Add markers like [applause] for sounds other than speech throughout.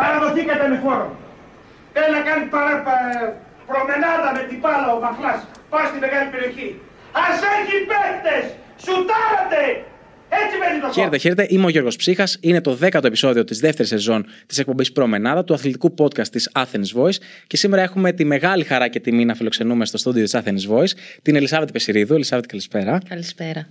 Παραδοθήκατε με φόρο. Θέλει να κάνει παρα, προμενάδα με την πάλα ο Μαχλάς. Πάει στη μεγάλη περιοχή. Ας έχει παίκτες! Σουτάρατε! Έτσι μένει το Χαίρετε, χαίρετε. Είμαι ο Γιώργος Ψύχας. Είναι το 10ο επεισόδιο της δεύτερης σεζόν της εκπομπής Προμενάδα, του αθλητικού podcast της Athens Voice. Και σήμερα έχουμε τη μεγάλη χαρά και τιμή να φιλοξενούμε στο στούντιο της Athens Voice την Ελισάβετ Πεσηρίδου. Ελισάβετ, καλησπέρα. Καλησπέρα.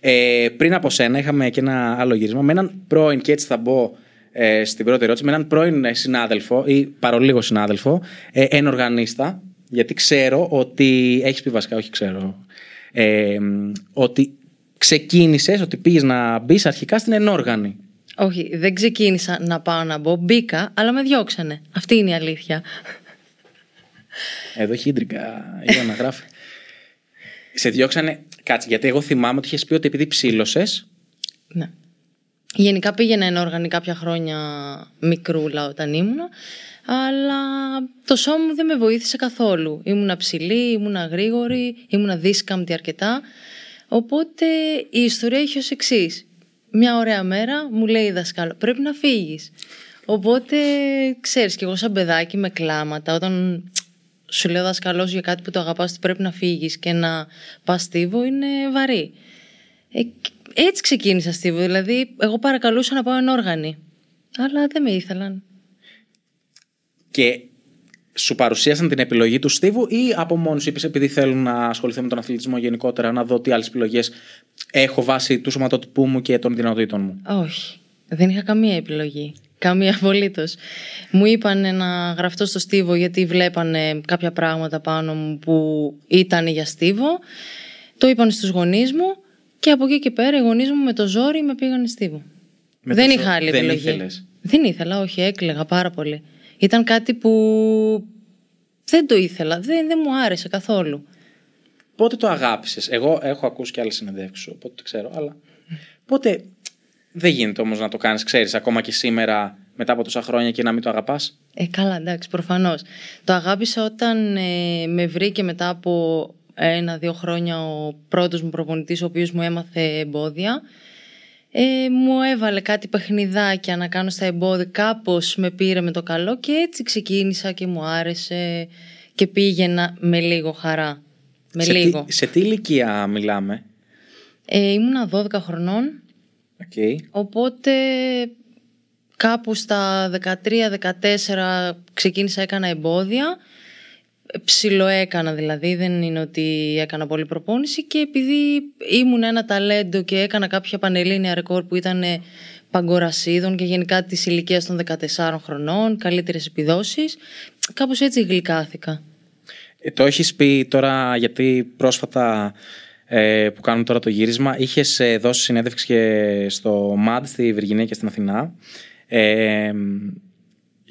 Ε, πριν από σένα, είχαμε και ένα άλλο γύρισμα με έναν πρώην, και έτσι θα μπω ε, στην πρώτη ερώτηση, με έναν πρώην ε, συνάδελφο ή παρολίγο συνάδελφο, ε, ενοργανίστα, γιατί ξέρω ότι. Έχεις πει βασικά, όχι ξέρω. Ε, ότι ξεκίνησες, ότι πήγες να μπεις αρχικά στην ενόργανη. Όχι, δεν ξεκίνησα να πάω να μπω. Μπήκα, αλλά με διώξανε. Αυτή είναι η αλήθεια. Εδώ έχει ίντρικα για να γράφει. Σε διώξανε. Κάτσε, γιατί εγώ θυμάμαι ότι είχες πει ότι επειδή ψήλωσες. Ναι. Γενικά πήγαινα ενόργανη κάποια χρόνια μικρούλα όταν ήμουνα, αλλά το σώμα μου δεν με βοήθησε καθόλου. Ήμουνα ψηλή, ήμουνα γρήγορη, ήμουνα δίσκαμπτη αρκετά. Οπότε η ιστορία έχει ως εξής. Μια ωραία μέρα μου λέει η δασκάλα, πρέπει να φύγεις. Οπότε ξέρεις και εγώ σαν παιδάκι με κλάματα όταν σου λέω δασκαλός για κάτι που το αγαπάς ότι πρέπει να φύγεις και να πας στίβο είναι βαρύ. Ε, έτσι ξεκίνησα στίβο, δηλαδή εγώ παρακαλούσα να πάω ενόργανη. Αλλά δεν με ήθελαν. Και σου παρουσίασαν την επιλογή του Στίβου ή από μόνος είπες επειδή θέλω να ασχοληθώ με τον αθλητισμό γενικότερα, να δω τι άλλες επιλογές έχω βάσει του σωματότυπου μου και των δυνατοτήτων μου; Όχι. Δεν είχα καμία επιλογή. Καμία απολύτως. Μου είπαν να γραφτώ στο Στίβο γιατί βλέπανε κάποια πράγματα πάνω μου που ήταν για Στίβο. Το είπαν στους γονείς μου και από εκεί και πέρα οι γονείς μου με το ζόρι με πήγαν Στίβο. Με δεν το είχα ζόρι. άλλη Δεν επιλογή. ήθελες; Δεν ήθελα, όχι, έκλαιγα πάρα πολύ. Ήταν κάτι που δεν το ήθελα, δεν, δεν μου άρεσε καθόλου. Πότε το αγάπησες; Εγώ έχω ακούσει και άλλες συνεντεύξεις σου, οπότε το ξέρω. Αλλά πότε. Δεν γίνεται όμως να το κάνεις, ξέρεις, ακόμα και σήμερα μετά από τόσα χρόνια και να μην το αγαπάς; Ε, καλά, εντάξει, προφανώς. Το αγάπησα όταν ε, με βρήκε μετά από ένα-δύο χρόνια ο πρώτος μου προπονητής, ο οποίος μου έμαθε εμπόδια. Ε, μου έβαλε κάτι παιχνιδάκια να κάνω στα εμπόδια, κάπως με πήρε με το καλό και έτσι ξεκίνησα και μου άρεσε και πήγαινα με λίγο χαρά. Με σε, λίγο. Τι, σε τι ηλικία μιλάμε; Ε, ήμουνα 12 χρονών, Okay. οπότε κάπου στα 13-14 ξεκίνησα έκανα εμπόδια. Ψιλοέκανα δηλαδή, δεν είναι ότι έκανα πολύ προπόνηση και επειδή ήμουν ένα ταλέντο και έκανα κάποια πανελλήνια ρεκόρ που ήταν παγκορασίδων και γενικά της ηλικίας των 14 χρονών, καλύτερες επιδόσεις, κάπως έτσι γλυκάθηκα. Ε, το έχεις πει τώρα γιατί πρόσφατα ε, που κάνουμε τώρα το γύρισμα είχες ε, δώσει συνέντευξη και στο MAD στη Βυργινία και στην Αθηνά. Ε,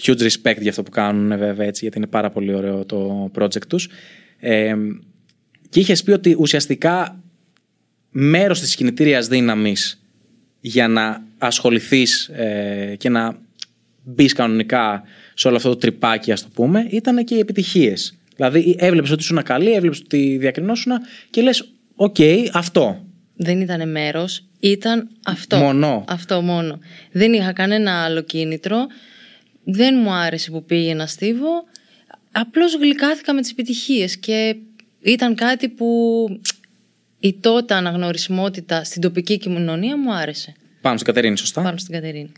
huge respect για αυτό που κάνουν βέβαια έτσι γιατί είναι πάρα πολύ ωραίο το project τους. Ε, και είχες πει ότι ουσιαστικά μέρος της κινητήριας δύναμης για να ασχοληθείς ε, και να μπεις κανονικά σε όλο αυτό το τρυπάκι, ας το πούμε, ήταν και οι επιτυχίες. Δηλαδή, έβλεπες ότι ήσουν καλή, έβλεπες ότι διακρινόσουν και λες: Οκ, αυτό. Δεν ήταν μέρος, ήταν αυτό. Μόνο. Αυτό μόνο. Δεν είχα κανένα άλλο κίνητρο. Δεν μου άρεσε που πήγαινα στίβο. Απλώς γλυκάθηκα με τις επιτυχίες και ήταν κάτι που η τότε αναγνωρισιμότητα στην τοπική κοινωνία μου άρεσε. Πάνω στην Κατερίνη, σωστά; Πάνω στην Κατερίνη.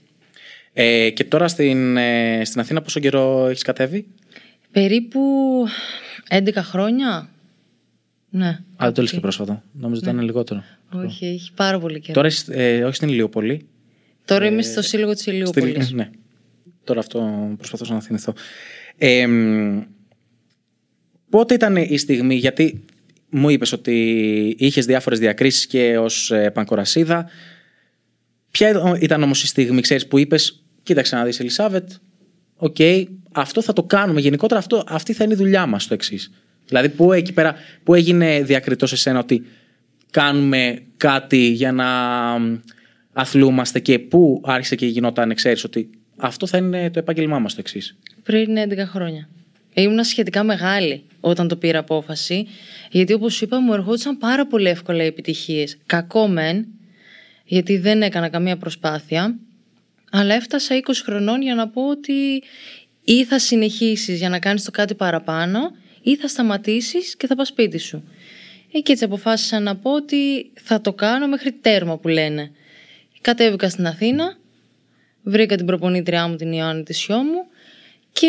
Ε, και τώρα στην, ε, στην Αθήνα, πόσο καιρό έχεις κατέβει; Περίπου 11 χρόνια. Ναι. Α, δεν το λες και πρόσφατα. Νομίζω ότι ήταν λιγότερο. Όχι, έχει πάρα πολύ καιρό. Τώρα είσαι, ε, όχι στην Ηλιούπολη. Τώρα είμαι στο σύλλογο της Ηλιούπολης. Στη- ναι. Τώρα αυτό προσπαθώ να θυμηθώ. Ε, μ, πότε ήταν η στιγμή, γιατί μου είπες ότι είχες διάφορες διακρίσεις και ως ε, πανκορασίδα. Ποια ήταν όμως η στιγμή, ξέρεις, που είπες, κοίταξε να δεις Ελισάβετ, οκ, αυτό θα το κάνουμε γενικότερα, αυτό, αυτή θα είναι η δουλειά μας το εξής. Δηλαδή, που εκεί πέρα, που έγινε διακριτό σε σένα ότι κάνουμε κάτι για να μ, αθλούμαστε και πού άρχισε και γινόταν, ξέρεις, ότι αυτό θα είναι το επάγγελμά μας το εξής. Πριν 11 χρόνια. Ήμουν σχετικά μεγάλη όταν το πήρα απόφαση, γιατί όπως σου είπα μου ερχόντουσαν πάρα πολύ εύκολα οι επιτυχίες. Κακό μεν, γιατί δεν έκανα καμία προσπάθεια, Αλλά έφτασα 20 χρονών για να πω ότι ή θα συνεχίσεις για να κάνεις το κάτι παραπάνω ή θα σταματήσεις και θα πας σπίτι σου. Ε, και έτσι αποφάσισα να πω ότι θα το κάνω μέχρι τέρμα που λένε. Κατέβηκα στην Αθήνα, βρήκα την προπονήτριά μου την Ιωάννη της μου και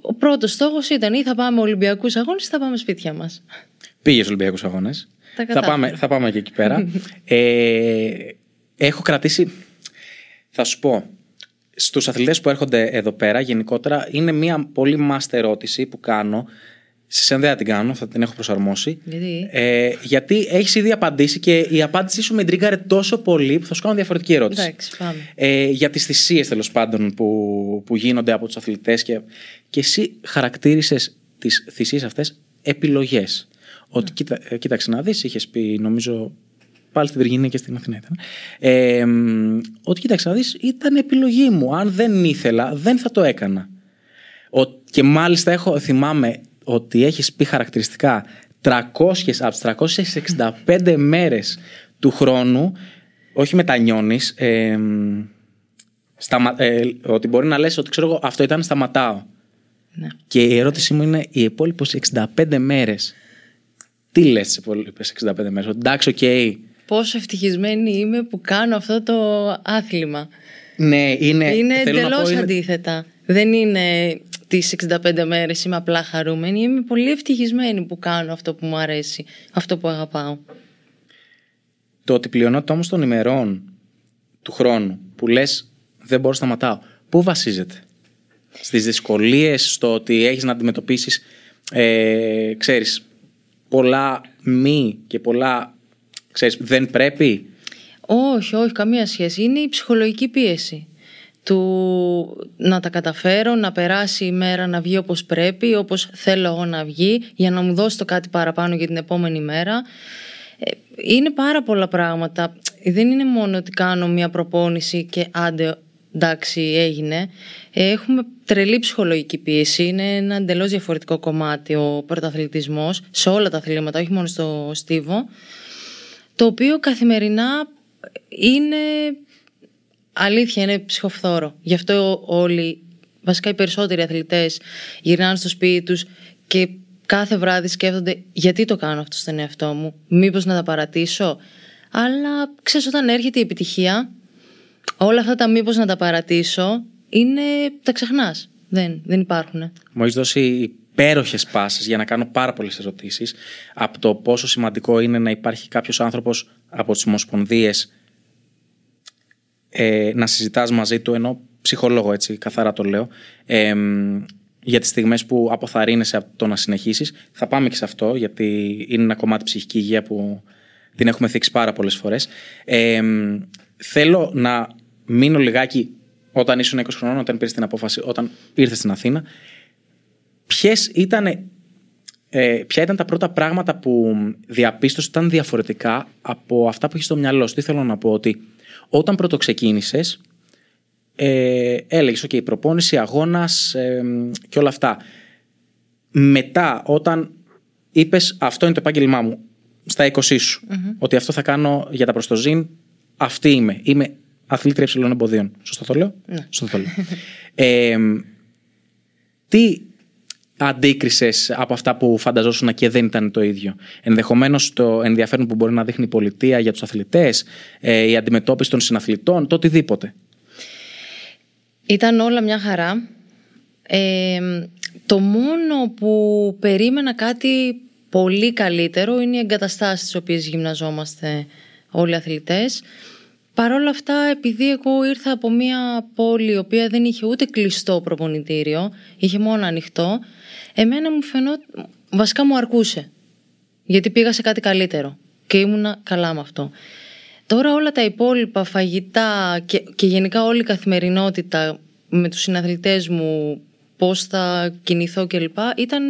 ο πρώτος στόχος ήταν ή θα πάμε Ολυμπιακούς Αγώνες ή θα πάμε σπίτια μας. Πήγες Ολυμπιακούς Αγώνες. Θα πάμε, θα πάμε και εκεί πέρα. [laughs] ε, έχω κρατήσει, θα σου πω, στους αθλητές που έρχονται εδώ πέρα γενικότερα είναι μια πολύ μάστερ ερώτηση που κάνω σε σένα δεν την κάνω, θα την έχω προσαρμόσει. Γιατί, ε, γιατί έχεις ήδη απαντήσει και η απάντησή σου με τρίγκαρε τόσο πολύ που θα σου κάνω διαφορετική ερώτηση. Εντάξει, πάμε. Ε, για τις θυσίες τέλος πάντων που, που γίνονται από τους αθλητές και, και εσύ χαρακτήρισες τις θυσίες αυτές επιλογές. Ότι κοίτα, ε, κοίταξε να δεις, είχες πει νομίζω πάλι στην Βυργινία και στην Αθήνα ήταν. Ε, ότι κοίταξε να δεις, ήταν επιλογή μου. Αν δεν ήθελα, δεν θα το έκανα. Ο, και μάλιστα έχω, θυμάμαι ότι έχεις πει χαρακτηριστικά 300 από τις 365 μέρες του χρόνου όχι μετανιώνεις ε, ε, ότι μπορεί να λες ότι ξέρω εγώ αυτό ήταν σταματάω Ναι. και η ερώτησή μου είναι οι υπόλοιπες 65 μέρες τι λες τις υπόλοιπες 65 μέρες ότι εντάξει ok okay. Πόσο ευτυχισμένη είμαι που κάνω αυτό το άθλημα. ναι είναι Είναι θέλω να πω, εντελώς είναι- αντίθετα. Δεν είναι τις 65 μέρες είμαι απλά χαρούμενη. Είμαι πολύ ευτυχισμένη που κάνω αυτό που μου αρέσει, αυτό που αγαπάω. Το ότι πλειονότητα όμως των ημερών του χρόνου που λες δεν μπορώ να σταματάω, πού βασίζεται; Στις δυσκολίες, στο ότι έχεις να αντιμετωπίσεις, ε, ξέρεις, πολλά μη και πολλά. Ξέρεις, δεν πρέπει; Όχι, όχι, καμία σχέση. Είναι η ψυχολογική πίεση. Του να τα καταφέρω, να περάσει η μέρα, να βγει όπως πρέπει, όπως θέλω εγώ να βγει, για να μου δώσει το κάτι παραπάνω για την επόμενη μέρα. Ε, Είναι πάρα πολλά πράγματα. Δεν είναι μόνο ότι κάνω μια προπόνηση και άντε, εντάξει, έγινε. Ε, Έχουμε τρελή ψυχολογική πίεση. Είναι ένα εντελώς διαφορετικό κομμάτι ο πρωταθλητισμός σε όλα τα αθλήματα, όχι μόνο στο στίβο το οποίο καθημερινά είναι αλήθεια, είναι ψυχοφθόρο. Γι' αυτό όλοι, βασικά οι περισσότεροι αθλητές γυρνάνε στο σπίτι τους και κάθε βράδυ σκέφτονται γιατί το κάνω αυτό στον εαυτό μου, μήπως να τα παρατήσω; Αλλά ξέρεις όταν έρχεται η επιτυχία, όλα αυτά τα μήπως να τα παρατήσω, είναι, τα ξεχνάς. Δεν, δεν υπάρχουν. Μου έχεις δώσει υπέροχες πάσει για να κάνω πάρα πολλές ερωτήσεις από το πόσο σημαντικό είναι να υπάρχει κάποιος άνθρωπος από τις ομοσπονδίες ε, να συζητάς μαζί του ενώ ψυχολόγο έτσι καθαρά το λέω ε, για τις στιγμές που αποθαρρύνεσαι από το να συνεχίσεις θα πάμε και σε αυτό γιατί είναι ένα κομμάτι ψυχική υγεία που την έχουμε θίξει πάρα πολλές φορές ε, θέλω να μείνω λιγάκι όταν ήσουν 20 χρονών όταν πήρες την απόφαση όταν ήρθες στην Αθήνα ποιες ήταν ε, ποια ήταν τα πρώτα πράγματα που διαπίστωσε ήταν διαφορετικά από αυτά που έχει στο μυαλό σου; Τι θέλω να πω ότι όταν πρώτο ξεκίνησε, ε, έλεγες: OK, προπόνηση, αγώνας ε, και όλα αυτά. Μετά, όταν είπες αυτό είναι το επάγγελμά μου, στα 20 σου, ότι αυτό θα κάνω για τα προστοζήν, αυτή είμαι. Είμαι αθλήτρια υψηλών εμποδίων. Σωστό το λέω; Ναι. Σωστό το λέω. ε, τι αντίκρισες από αυτά που φανταζόσουν και δεν ήταν το ίδιο. Ενδεχομένως το ενδιαφέρον που μπορεί να δείχνει η πολιτεία για τους αθλητές, η αντιμετώπιση των συναθλητών, το οτιδήποτε. Ήταν όλα μια χαρά. Ε, το μόνο που περίμενα κάτι πολύ καλύτερο είναι οι εγκαταστάσεις στις οποίες γυμναζόμαστε όλοι οι αθλητές. Παρ' όλα αυτά, επειδή εγώ ήρθα από μια πόλη η οποία δεν είχε ούτε κλειστό προπονητήριο, είχε μόνο ανοιχτό, εμένα μου φαινόταν, βασικά μου αρκούσε. Γιατί πήγα σε κάτι καλύτερο και ήμουνα καλά με αυτό. Τώρα όλα τα υπόλοιπα φαγητά και, και γενικά όλη η καθημερινότητα με τους συναθλητές μου, πώς θα κινηθώ κλπ. Ήταν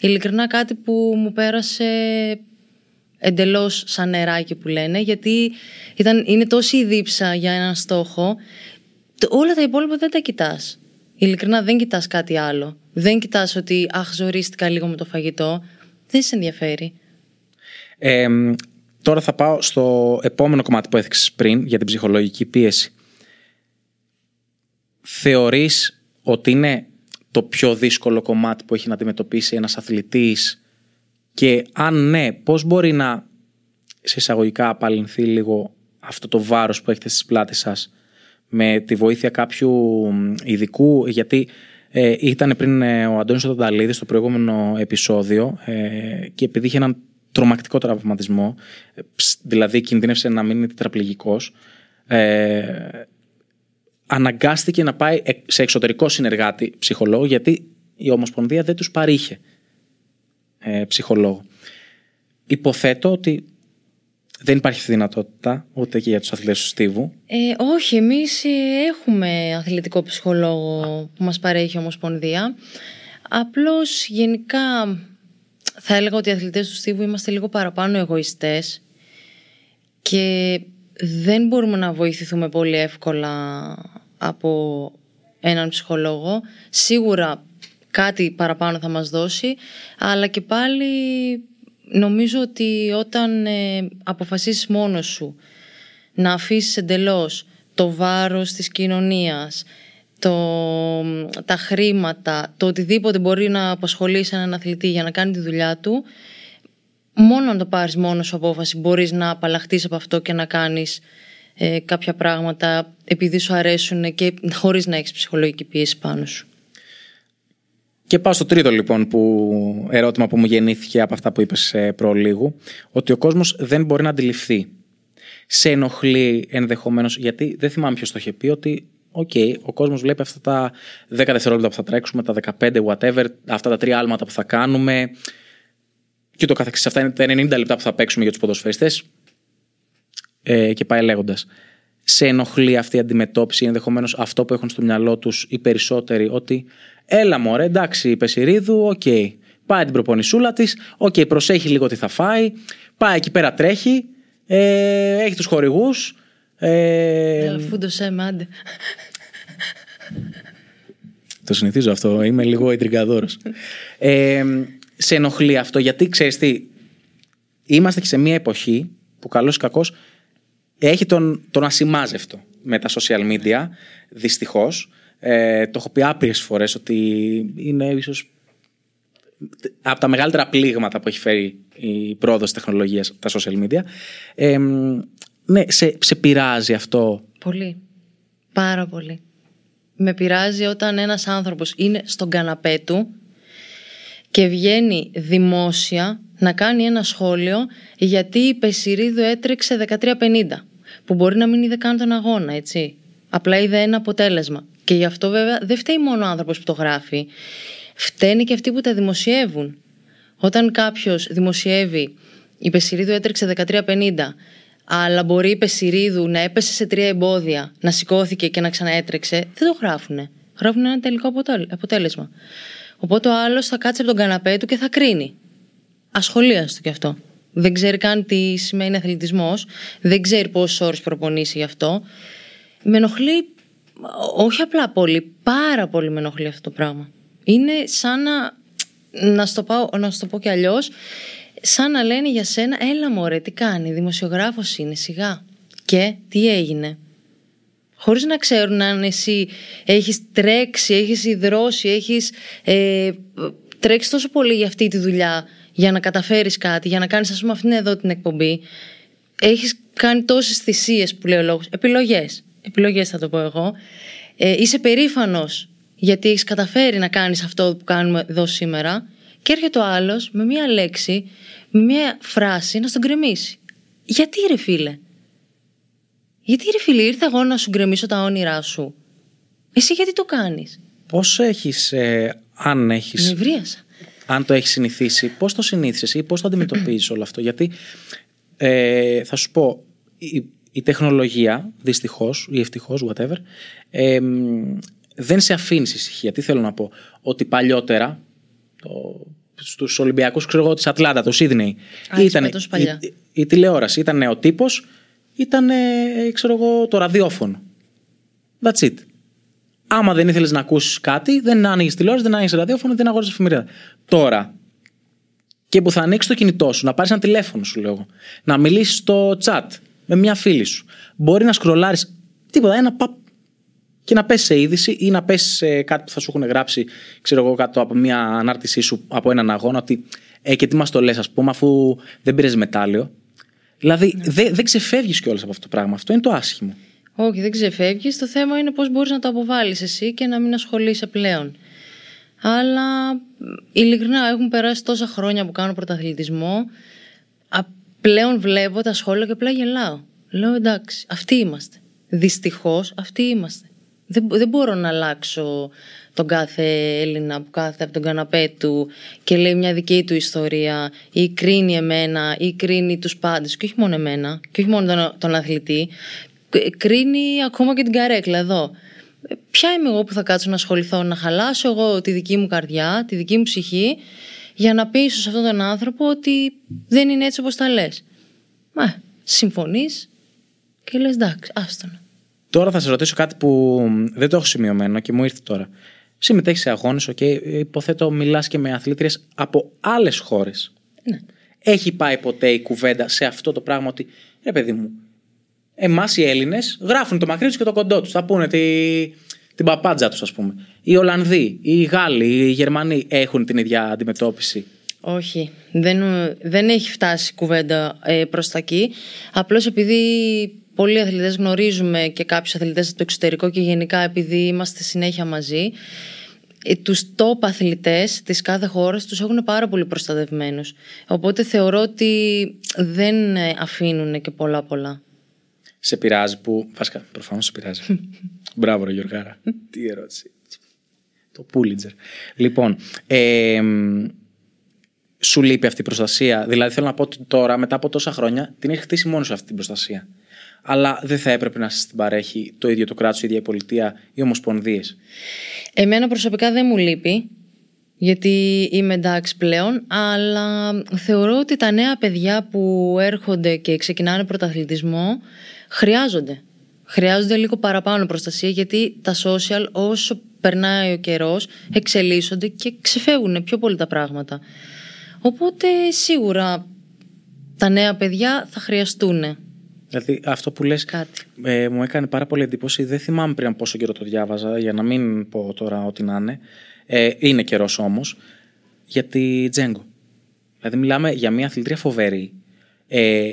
ειλικρινά κάτι που μου πέρασε εντελώς σαν νεράκι που λένε γιατί ήταν, είναι τόση η δίψα για έναν στόχο όλα τα υπόλοιπα δεν τα κοιτάς. Ειλικρινά δεν κοιτάς κάτι άλλο. Δεν κοιτάς ότι αχ ζορίστηκα λίγο με το φαγητό. Δεν σε ενδιαφέρει. Ε, τώρα θα πάω στο επόμενο κομμάτι που έθιξες πριν για την ψυχολογική πίεση. Θεωρείς ότι είναι το πιο δύσκολο κομμάτι που έχει να αντιμετωπίσει ένας αθλητής και αν ναι, πώς μπορεί να σε εισαγωγικά απαλληλθεί λίγο αυτό το βάρος που έχετε στις πλάτες σας με τη βοήθεια κάποιου ειδικού γιατί ε, ήταν πριν ε, ο Αντώνης Τονταλίδης στο προηγούμενο επεισόδιο ε, και επειδή είχε έναν τρομακτικό τραυματισμό, ε, δηλαδή κινδύνευσε να μείνει τετραπληγικός, ε, αναγκάστηκε να πάει σε εξωτερικό συνεργάτη ψυχολόγο γιατί η Ομοσπονδία δεν τους παρήχε ε, ψυχολόγο. Υποθέτω ότι δεν υπάρχει δυνατότητα ούτε και για τους αθλητές του Στίβου. Ε, όχι, εμείς ε, έχουμε αθλητικό ψυχολόγο που μας παρέχει η Ομοσπονδία. Απλώς γενικά θα έλεγα ότι οι αθλητές του Στίβου είμαστε λίγο παραπάνω εγωιστές και δεν μπορούμε να βοηθηθούμε πολύ εύκολα από έναν ψυχολόγο. Σίγουρα κάτι παραπάνω θα μας δώσει, αλλά και πάλι νομίζω ότι όταν ε, αποφασίσεις μόνος σου να αφήσεις εντελώς το βάρος της κοινωνίας, το, τα χρήματα, το οτιδήποτε μπορεί να απασχολήσει έναν αθλητή για να κάνει τη δουλειά του, μόνο αν το πάρεις μόνος σου απόφαση μπορείς να απαλλαχτείς από αυτό και να κάνεις ε, κάποια πράγματα επειδή σου αρέσουν και χωρίς να έχεις ψυχολογική πίεση πάνω σου. Και πάω στο τρίτο λοιπόν που, ερώτημα που μου γεννήθηκε από αυτά που είπες ε, προλίγου, ότι ο κόσμος δεν μπορεί να αντιληφθεί. Σε ενοχλεί ενδεχομένως, γιατί δεν θυμάμαι ποιος το είχε πει, ότι Ok, okay, ο κόσμος βλέπει αυτά τα 10 δευτερόλεπτα που θα τρέξουμε, τα 15, whatever, αυτά τα τρία άλματα που θα κάνουμε. Και το καθεξής. Αυτά είναι τα 90 λεπτά που θα παίξουμε για τους ποδοσφαιριστές. Ε, και πάει λέγοντας. Σε ενοχλεί αυτή η αντιμετώπιση, ενδεχομένως αυτό που έχουν στο μυαλό τους οι περισσότεροι, ότι έλα μωρέ, εντάξει, η Πεσηρίδου, ok. Okay. Πάει την προπονησούλα της, ok, okay, προσέχει λίγο τι θα φάει, πάει εκεί πέρα τρέχει, ε, έχει τους χορηγούς, ε, σε μάντε. Το συνηθίζω αυτό. Είμαι λίγο ιντριγκαδόρος. Ε, σε ενοχλεί αυτό γιατί ξέρεις τι, είμαστε και σε μια εποχή που καλώς ή κακώς έχει τον, τον ασυμμάζευτο με τα social media, δυστυχώς. Ε, το έχω πει άπειρες φορές ότι είναι ίσως από τα μεγαλύτερα πλήγματα που έχει φέρει η πρόοδος τεχνολογίας τα social media. Ε, ναι, σε, σε πειράζει αυτό; Πολύ. Πάρα πολύ. Με πειράζει όταν ένας άνθρωπος είναι στον καναπέ του και βγαίνει δημόσια να κάνει ένα σχόλιο γιατί η Πεσηρίδου έτρεξε 13.50 που μπορεί να μην είδε καν τον αγώνα, έτσι. Απλά είδε ένα αποτέλεσμα. Και γι' αυτό βέβαια δεν φταίει μόνο ο άνθρωπος που το γράφει. Φταίνει και αυτοί που τα δημοσιεύουν. Όταν κάποιος δημοσιεύει η Πεσηρίδου έτρεξε 13.50 αλλά μπορεί η Πεσηρίδου να έπεσε σε τρία εμπόδια, να σηκώθηκε και να ξαναέτρεξε, δεν το γράφουνε. Γράφουν ένα τελικό αποτέλεσμα. Οπότε ο άλλος θα κάτσει από τον καναπέ του και θα κρίνει. Ασχολίαστο κι αυτό. Δεν ξέρει καν τι σημαίνει αθλητισμός, δεν ξέρει πόσες ώρες προπονήσει γι' αυτό. Με ενοχλεί, όχι απλά πολύ, πάρα πολύ με ενοχλεί αυτό το πράγμα. Είναι σαν να. Να στο, να το πω κι αλλιώς, σαν να λένε για σένα έλα μωρέ τι κάνει, δημοσιογράφος είναι σιγά και τι έγινε χωρίς να ξέρουν αν εσύ έχεις τρέξει, έχεις υδρώσει, έχεις ε, τρέξει τόσο πολύ για αυτή τη δουλειά για να καταφέρεις κάτι, για να κάνεις ας πούμε αυτήν εδώ την εκπομπή έχεις κάνει τόσες θυσίες που λέει ο λόγος, επιλογές, επιλογές θα το πω εγώ ε, είσαι περήφανος γιατί έχεις καταφέρει να κάνεις αυτό που κάνουμε εδώ σήμερα και έρχεται ο άλλος με μία λέξη με μια φράση να στον γκρεμίσει. Γιατί ρε φίλε; Γιατί ρε φίλε ήρθα εγώ να σου γκρεμίσω τα όνειρά σου; Εσύ γιατί το κάνεις; Πώς έχεις, ε, αν έχεις... Νευρίασα. Αν το έχεις συνηθίσει, πώς το συνήθισες ή πώς το αντιμετωπίζεις όλο αυτό; Γιατί ε, θα σου πω, η, η τεχνολογία, δυστυχώς ή ευτυχώς, whatever, ε, δεν σε αφήνει ησυχία. Τι θέλω να πω; Ότι παλιότερα, το στους Ολυμπιακούς, ξέρω εγώ, της Ατλάντα, το Σίδνεϊ. Ήταν η, η, η, τηλεόραση, ήταν ο τύπος, ήταν ξέρω εγώ, το ραδιόφωνο. That's it. Άμα δεν ήθελες να ακούσεις κάτι, δεν άνοιγες τηλεόραση, δεν άνοιγες ραδιόφωνο, δεν αγόρασε εφημερίδα. Τώρα, και που θα ανοίξεις το κινητό σου, να πάρεις ένα τηλέφωνο σου, λέω να μιλήσεις στο chat με μια φίλη σου, μπορεί να σκρολάρεις τίποτα, ένα παπ και να πέσει σε είδηση ή να πέσει σε κάτι που θα σου έχουν γράψει, ξέρω εγώ, κάτω από μια ανάρτησή σου από έναν αγώνα, ότι ε, και τι μας το λες, ας πούμε, αφού δεν πήρες μετάλλιο. Δηλαδή Ναι. δεν δεν ξεφεύγεις κιόλας από αυτό το πράγμα. Αυτό είναι το άσχημο. Όχι, δεν ξεφεύγεις. Το θέμα είναι πώς μπορείς να το αποβάλεις εσύ και να μην ασχολείσαι πλέον. Αλλά μ, ειλικρινά έχουν περάσει τόσα χρόνια που κάνω πρωταθλητισμό. Α, πλέον βλέπω τα σχόλια και απλά γελάω. Λέω εντάξει, αυτοί είμαστε. Δυστυχώς αυτοί είμαστε. Δεν, δεν μπορώ να αλλάξω τον κάθε Έλληνα που κάθεται από τον καναπέ του και λέει μια δική του ιστορία ή κρίνει εμένα ή κρίνει τους πάντες και όχι μόνο εμένα και όχι μόνο τον, τον αθλητή Κ- κρίνει ακόμα και την καρέκλα εδώ Ε, ποια είμαι εγώ που θα κάτσω να ασχοληθώ να χαλάσω εγώ τη δική μου καρδιά τη δική μου ψυχή για να πείσω σε αυτόν τον άνθρωπο ότι δεν είναι έτσι όπως τα λες Μα, συμφωνείς και λες εντάξει άστον Τώρα θα σε ρωτήσω κάτι που δεν το έχω σημειωμένο και μου ήρθε τώρα. Συμμετέχεις σε αγώνες, OK, υποθέτω μιλάς και με αθλήτριες από άλλες χώρες. ναι. Έχει πάει ποτέ η κουβέντα σε αυτό το πράγμα ότι, ρε παιδί μου, εμάς οι Έλληνες γράφουν το μακρύ τους και το κοντό τους. Θα πούνε τη, την παπάντζα τους, ας πούμε. Οι Ολλανδοί, οι Γάλλοι, οι Γερμανοί έχουν την ίδια αντιμετώπιση. Όχι, δεν, δεν έχει φτάσει η κουβέντα ε, προς τα εκεί. Απλώς επειδή πολλοί αθλητές γνωρίζουμε και κάποιους αθλητές από το εξωτερικό και γενικά επειδή είμαστε συνέχεια μαζί, ε, τους top αθλητές της κάθε χώρας τους έχουν πάρα πολύ προστατευμένους. Οπότε θεωρώ ότι δεν ε, αφήνουν και πολλά πολλά. Σε πειράζει που. Βασικά, προφανώς σε πειράζει. [laughs] Μπράβο, ρε Γιωργάρα. Τι ερώτηση. Το Πούλιτζερ. Λοιπόν, ε, σου λείπει αυτή η προστασία. Δηλαδή, θέλω να πω ότι τώρα, μετά από τόσα χρόνια, την έχει χτίσει μόνος σε αυτή την προστασία. Αλλά δεν θα έπρεπε να σα την παρέχει το ίδιο το κράτος, η ίδια η πολιτεία, οι ομοσπονδίες. Εμένα προσωπικά δεν μου λείπει, γιατί είμαι εντάξει πλέον, αλλά θεωρώ ότι τα νέα παιδιά που έρχονται και ξεκινάνε πρωταθλητισμό χρειάζονται. Χρειάζονται λίγο παραπάνω προστασία, γιατί τα social όσο περνάει ο καιρός εξελίσσονται και ξεφεύγουν πιο πολύ τα πράγματα. Οπότε σίγουρα τα νέα παιδιά θα χρειαστούν Δηλαδή, αυτό που λες κάτι. ε, μου έκανε πάρα πολύ εντύπωση. Δεν θυμάμαι πριν από πόσο καιρό το διάβαζα, για να μην πω τώρα ό,τι να είναι. Ε, είναι καιρός όμως. Για τη Τζέγκο. Δηλαδή, μιλάμε για μια αθλητρία φοβερή. Ε,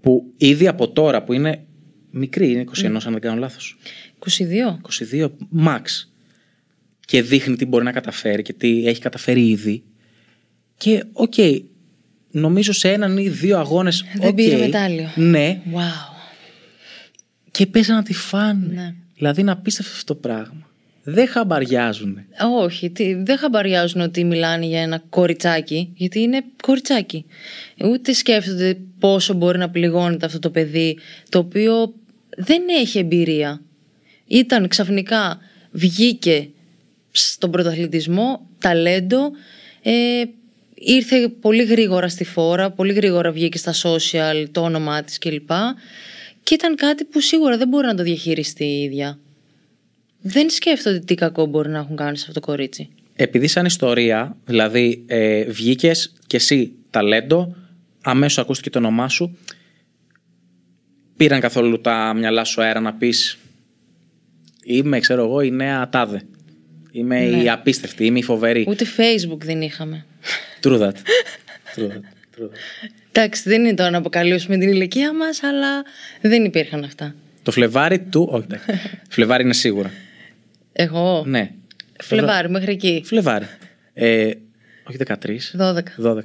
που ήδη από τώρα που είναι μικρή, είναι 21 αν δεν κάνω λάθος. 22. 22 max. Και δείχνει τι μπορεί να καταφέρει και τι έχει καταφέρει ήδη. Και οκ, νομίζω σε έναν ή δύο αγώνες Δεν οκ, πήρε μετάλλιο. Ναι, Wow. και πέσανε να τη φάνε. Ναι. Δηλαδή είναι απίστευτο αυτό το πράγμα. Δεν χαμπαριάζουν. Όχι, τι, δεν χαμπαριάζουν ότι μιλάνε για ένα κοριτσάκι, γιατί είναι κοριτσάκι. Ούτε σκέφτονται πόσο μπορεί να πληγώνεται αυτό το παιδί, το οποίο δεν έχει εμπειρία. Ήταν ξαφνικά, βγήκε στον πρωταθλητισμό, ταλέντο, ε, ήρθε πολύ γρήγορα στη φόρα, πολύ γρήγορα βγήκε στα social το όνομά της κλπ. Και ήταν κάτι που σίγουρα δεν μπορεί να το διαχειριστεί η ίδια. Δεν σκέφτονται τι κακό μπορεί να έχουν κάνει σε αυτό το κορίτσι. Επειδή σαν ιστορία, δηλαδή ε, βγήκες και εσύ ταλέντο, αμέσως ακούστηκε το όνομά σου. Πήραν καθόλου τα μυαλά σου αέρα να πεις Είμαι, ξέρω εγώ, η νέα τάδε. Είμαι η απίστευτη, είμαι η φοβερή. Ούτε Facebook δεν είχαμε. True that. True that. True that. Εντάξει, δεν είναι τώρα να αποκαλύψουμε την ηλικία μας, αλλά δεν υπήρχαν αυτά. Το Φλεβάρι του. Όχι, εντάξει. [laughs] Φλεβάρι είναι σίγουρα. Εγώ; Ναι. Φλεβάρι, μέχρι εκεί. Φλεβάρι. Ε, όχι 13. 12. 12.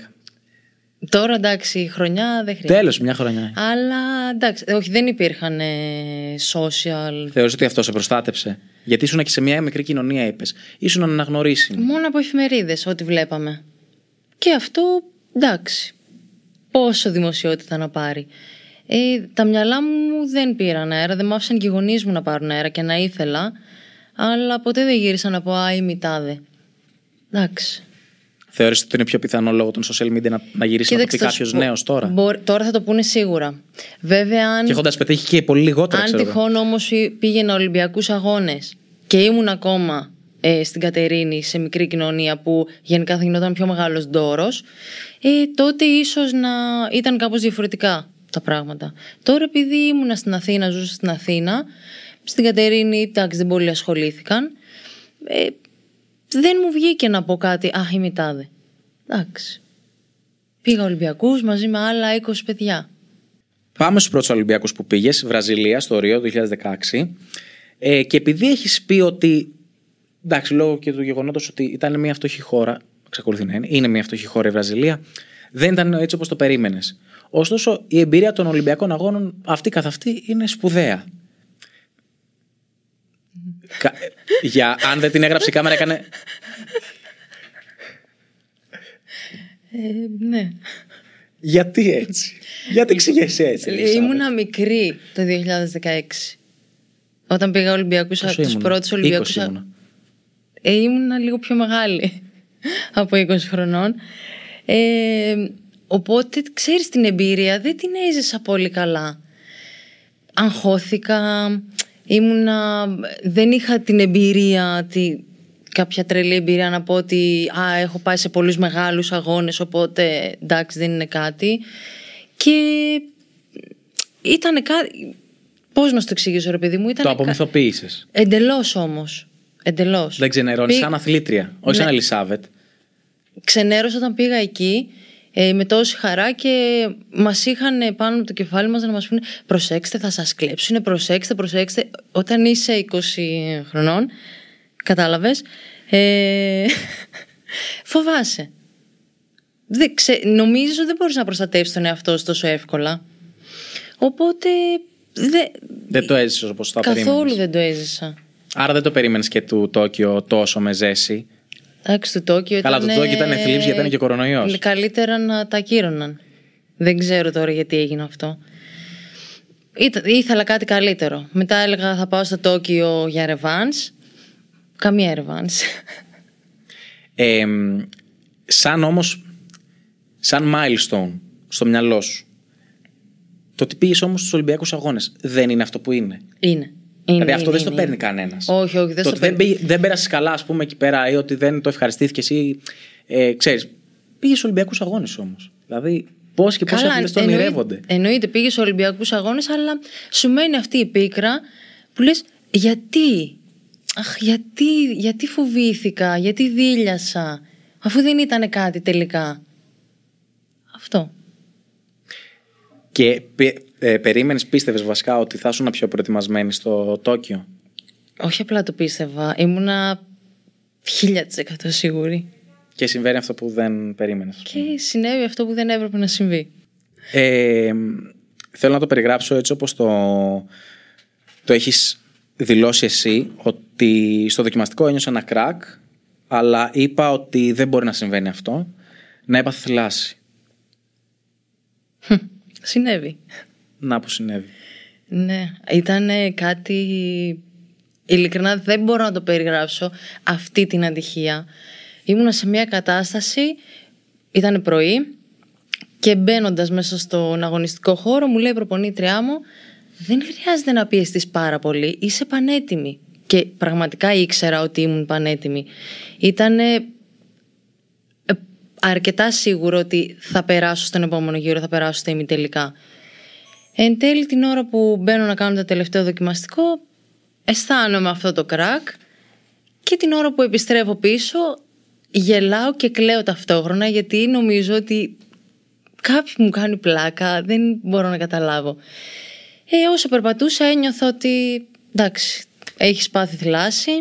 Τώρα εντάξει, η χρονιά δεν χρειάζεται. Τέλος, μια χρονιά. Αλλά εντάξει, όχι, δεν υπήρχαν ε, social. Θεωρείς ότι αυτό σε προστάτεψε. Γιατί ήσουν και σε μια μικρή κοινωνία, είπες. Ήσουν αναγνωρίσιμη. Μόνο από εφημερίδες, ό,τι βλέπαμε. Και αυτό εντάξει. Πόσο δημοσιότητα να πάρει. Ε, τα μυαλά μου δεν πήραν αέρα, δεν μ' άφησαν και οι γονείς μου να πάρουν αέρα και να ήθελα. Αλλά ποτέ δεν γύρισα να πω Α, είμαι η τάδε. Εντάξει. Θεωρείς ότι είναι πιο πιθανό λόγω των social media να, να γυρίσει να το πει Κοίταξε, θα κάποιος σου πω, νέος τώρα; μπορεί- τώρα θα το πούνε σίγουρα. Βέβαια, αν, Και έχοντας πετύχει και πολύ λιγότερα, αν ξέρω εγώ. τυχόν όμως πήγαινα Ολυμπιακούς Αγώνες και ήμουν ακόμα ε, στην Κατερίνη, σε μικρή κοινωνία που γενικά θα γινόταν πιο μεγάλος ντόρος, ε, τότε ίσως να ήταν κάπως διαφορετικά τα πράγματα. Τώρα, επειδή ήμουνα στην Αθήνα, ζούσα στην Αθήνα, Στην Κατερίνη, εντάξει, δεν πολύ ασχολήθηκαν. Ε, δεν μου βγήκε να πω κάτι. Αχ, η τάδε. Εντάξει. Πήγα Ολυμπιακούς μαζί με άλλα 20 παιδιά. Πάμε στους πρώτους Ολυμπιακούς που πήγες, Βραζιλία, στο Ρίο 2016. Ε, και επειδή έχεις πει ότι. Εντάξει, λόγω και του γεγονότος ότι ήταν μια φτωχή χώρα, εξακολουθεί να είναι, είναι μια φτωχή χώρα η Βραζιλία, δεν ήταν έτσι όπως το περίμενες. Ωστόσο, η εμπειρία των Ολυμπιακών Αγώνων αυτή καθ' αυτή είναι σπουδαία. Για, αν δεν την έγραψε η κάμερα, έκανε. Ε, ναι. Γιατί έτσι; Γιατί εξηγέσαι έτσι. Ήμουνα μικρή το 2016. Όταν πήγα Ολυμπιακούς, τους πρώτους Ολυμπιακούς. Ε, ήμουνα λίγο πιο μεγάλη [laughs] από 20 χρονών. Ε, οπότε, ξέρεις την εμπειρία, δεν την έζησα πολύ καλά. Αγχώθηκα, ήμουνα, δεν είχα την εμπειρία, τη, κάποια τρελή εμπειρία να πω ότι α, έχω πάει σε πολλούς μεγάλους αγώνες οπότε εντάξει δεν είναι κάτι και ήταν κάτι πώς να σου το εξηγήσω ρε παιδί μου ήταν το απομυθοποίησες. εντελώς όμως εντελώς. Δεν ξενερώνεις Πή... σαν αθλήτρια όχι ναι. σαν Ελισάβετ. Ξενέρωσα όταν πήγα εκεί ε, με τόση χαρά και μας είχαν πάνω από το κεφάλι μας να μας πούνε προσέξτε θα σας κλέψουν, προσέξτε, προσέξτε όταν είσαι 20 χρονών Κατάλαβες. Ε, [laughs] φοβάσαι. Δεν ξε, νομίζεις ότι δεν μπορείς να προστατεύσεις τον εαυτό σου τόσο εύκολα. Οπότε... Δε, δεν το έζησες όπως το Καθόλου δεν το έζησα. Άρα δεν το περίμενες και του Τόκιο τόσο με ζέση. Εντάξει, το Τόκιο Καλά, ήταν... το Τόκιο ήταν θλίψη γιατί ήταν και κορονοϊός. Καλύτερα να τα ακύρωναν. Δεν ξέρω τώρα γιατί έγινε αυτό. ήθελα κάτι καλύτερο. Μετά έλεγα θα πάω στο Τόκιο για ρεβάνς Καμία ερβάνση. Ε, σαν όμως, σαν milestone στο μυαλό σου, το ότι πήγες όμως στους Ολυμπιακούς Αγώνες δεν είναι αυτό που είναι; Είναι. Είναι, δηλαδή αυτό είναι, δεν το παίρνει κανένας. Όχι, όχι, δεν το, το δεν, δεν πέρασε καλά, ας πούμε, εκεί πέρα ή ότι δεν το ευχαριστήθηκε ή. Ε, ξέρεις, πήγες στους Ολυμπιακούς Αγώνες όμως. Δηλαδή, πώς και πόσοι αθλητέ τον ονειρεύονται. Εννοείται, πήγες στους Ολυμπιακούς Αγώνες, αλλά σου μένει αυτή η πίκρα που λες, γιατί; Αχ, γιατί, γιατί φοβήθηκα, γιατί δίλιασα, αφού δεν ήταν κάτι τελικά. Αυτό. Και ε, περίμενες, πίστευες βασικά ότι θα ήσουν πιο προετοιμασμένη στο Τόκιο; Όχι απλά το πίστευα, ήμουνα χίλια εκατό σίγουρη. Και συμβαίνει αυτό που δεν περίμενες. Και συνέβη αυτό που δεν έπρεπε να συμβεί. Ε, θέλω να το περιγράψω έτσι όπως το, το έχεις δηλώσει εσύ ότι στο δοκιμαστικό ένιωσα ένα κράκ, αλλά είπα ότι δεν μπορεί να συμβαίνει αυτό, να έπαθε θλάση. Συνέβη. Να που συνέβη. Ναι, ήταν κάτι... Ειλικρινά δεν μπορώ να το περιγράψω αυτή την ατυχία. Ήμουνα σε μια κατάσταση, ήταν πρωί και μπαίνοντας μέσα στον αγωνιστικό χώρο μου λέει η προπονήτριά μου δεν χρειάζεται να πιεστείς πάρα πολύ. Είσαι πανέτοιμη. Και πραγματικά ήξερα ότι ήμουν πανέτοιμη. Ήταν αρκετά σίγουρο ότι θα περάσω στον επόμενο γύρο, θα περάσω στο ημιτελικά. Εν τέλει την ώρα που μπαίνω να κάνω το τελευταίο δοκιμαστικό, αισθάνομαι αυτό το κράκ και την ώρα που επιστρέφω πίσω γελάω και κλαίω ταυτόχρονα γιατί νομίζω ότι κάποιοι μου κάνει πλάκα, δεν μπορώ να καταλάβω. Ε, όσο περπατούσα ένιωθα ότι εντάξει, έχεις πάθει θλάση,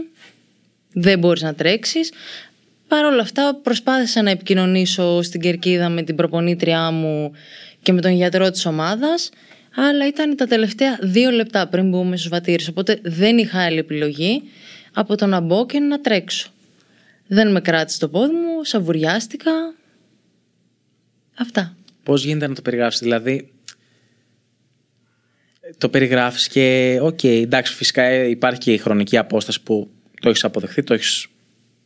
δεν μπορείς να τρέξεις. Παρ' όλα αυτά προσπάθησα να επικοινωνήσω στην Κερκίδα με την προπονήτριά μου και με τον γιατρό της ομάδας, αλλά ήταν τα τελευταία δύο λεπτά πριν μπούμε στους βατήρες, οπότε δεν είχα άλλη επιλογή από το να μπω και να τρέξω. Δεν με κράτησε το πόδι μου, σαβουριάστηκα. Αυτά. Πώς γίνεται να το περιγράψεις, δηλαδή το περιγράφεις και OK, okay, εντάξει, φυσικά ε, υπάρχει και η χρονική απόσταση που το έχεις αποδεχθεί, το έχεις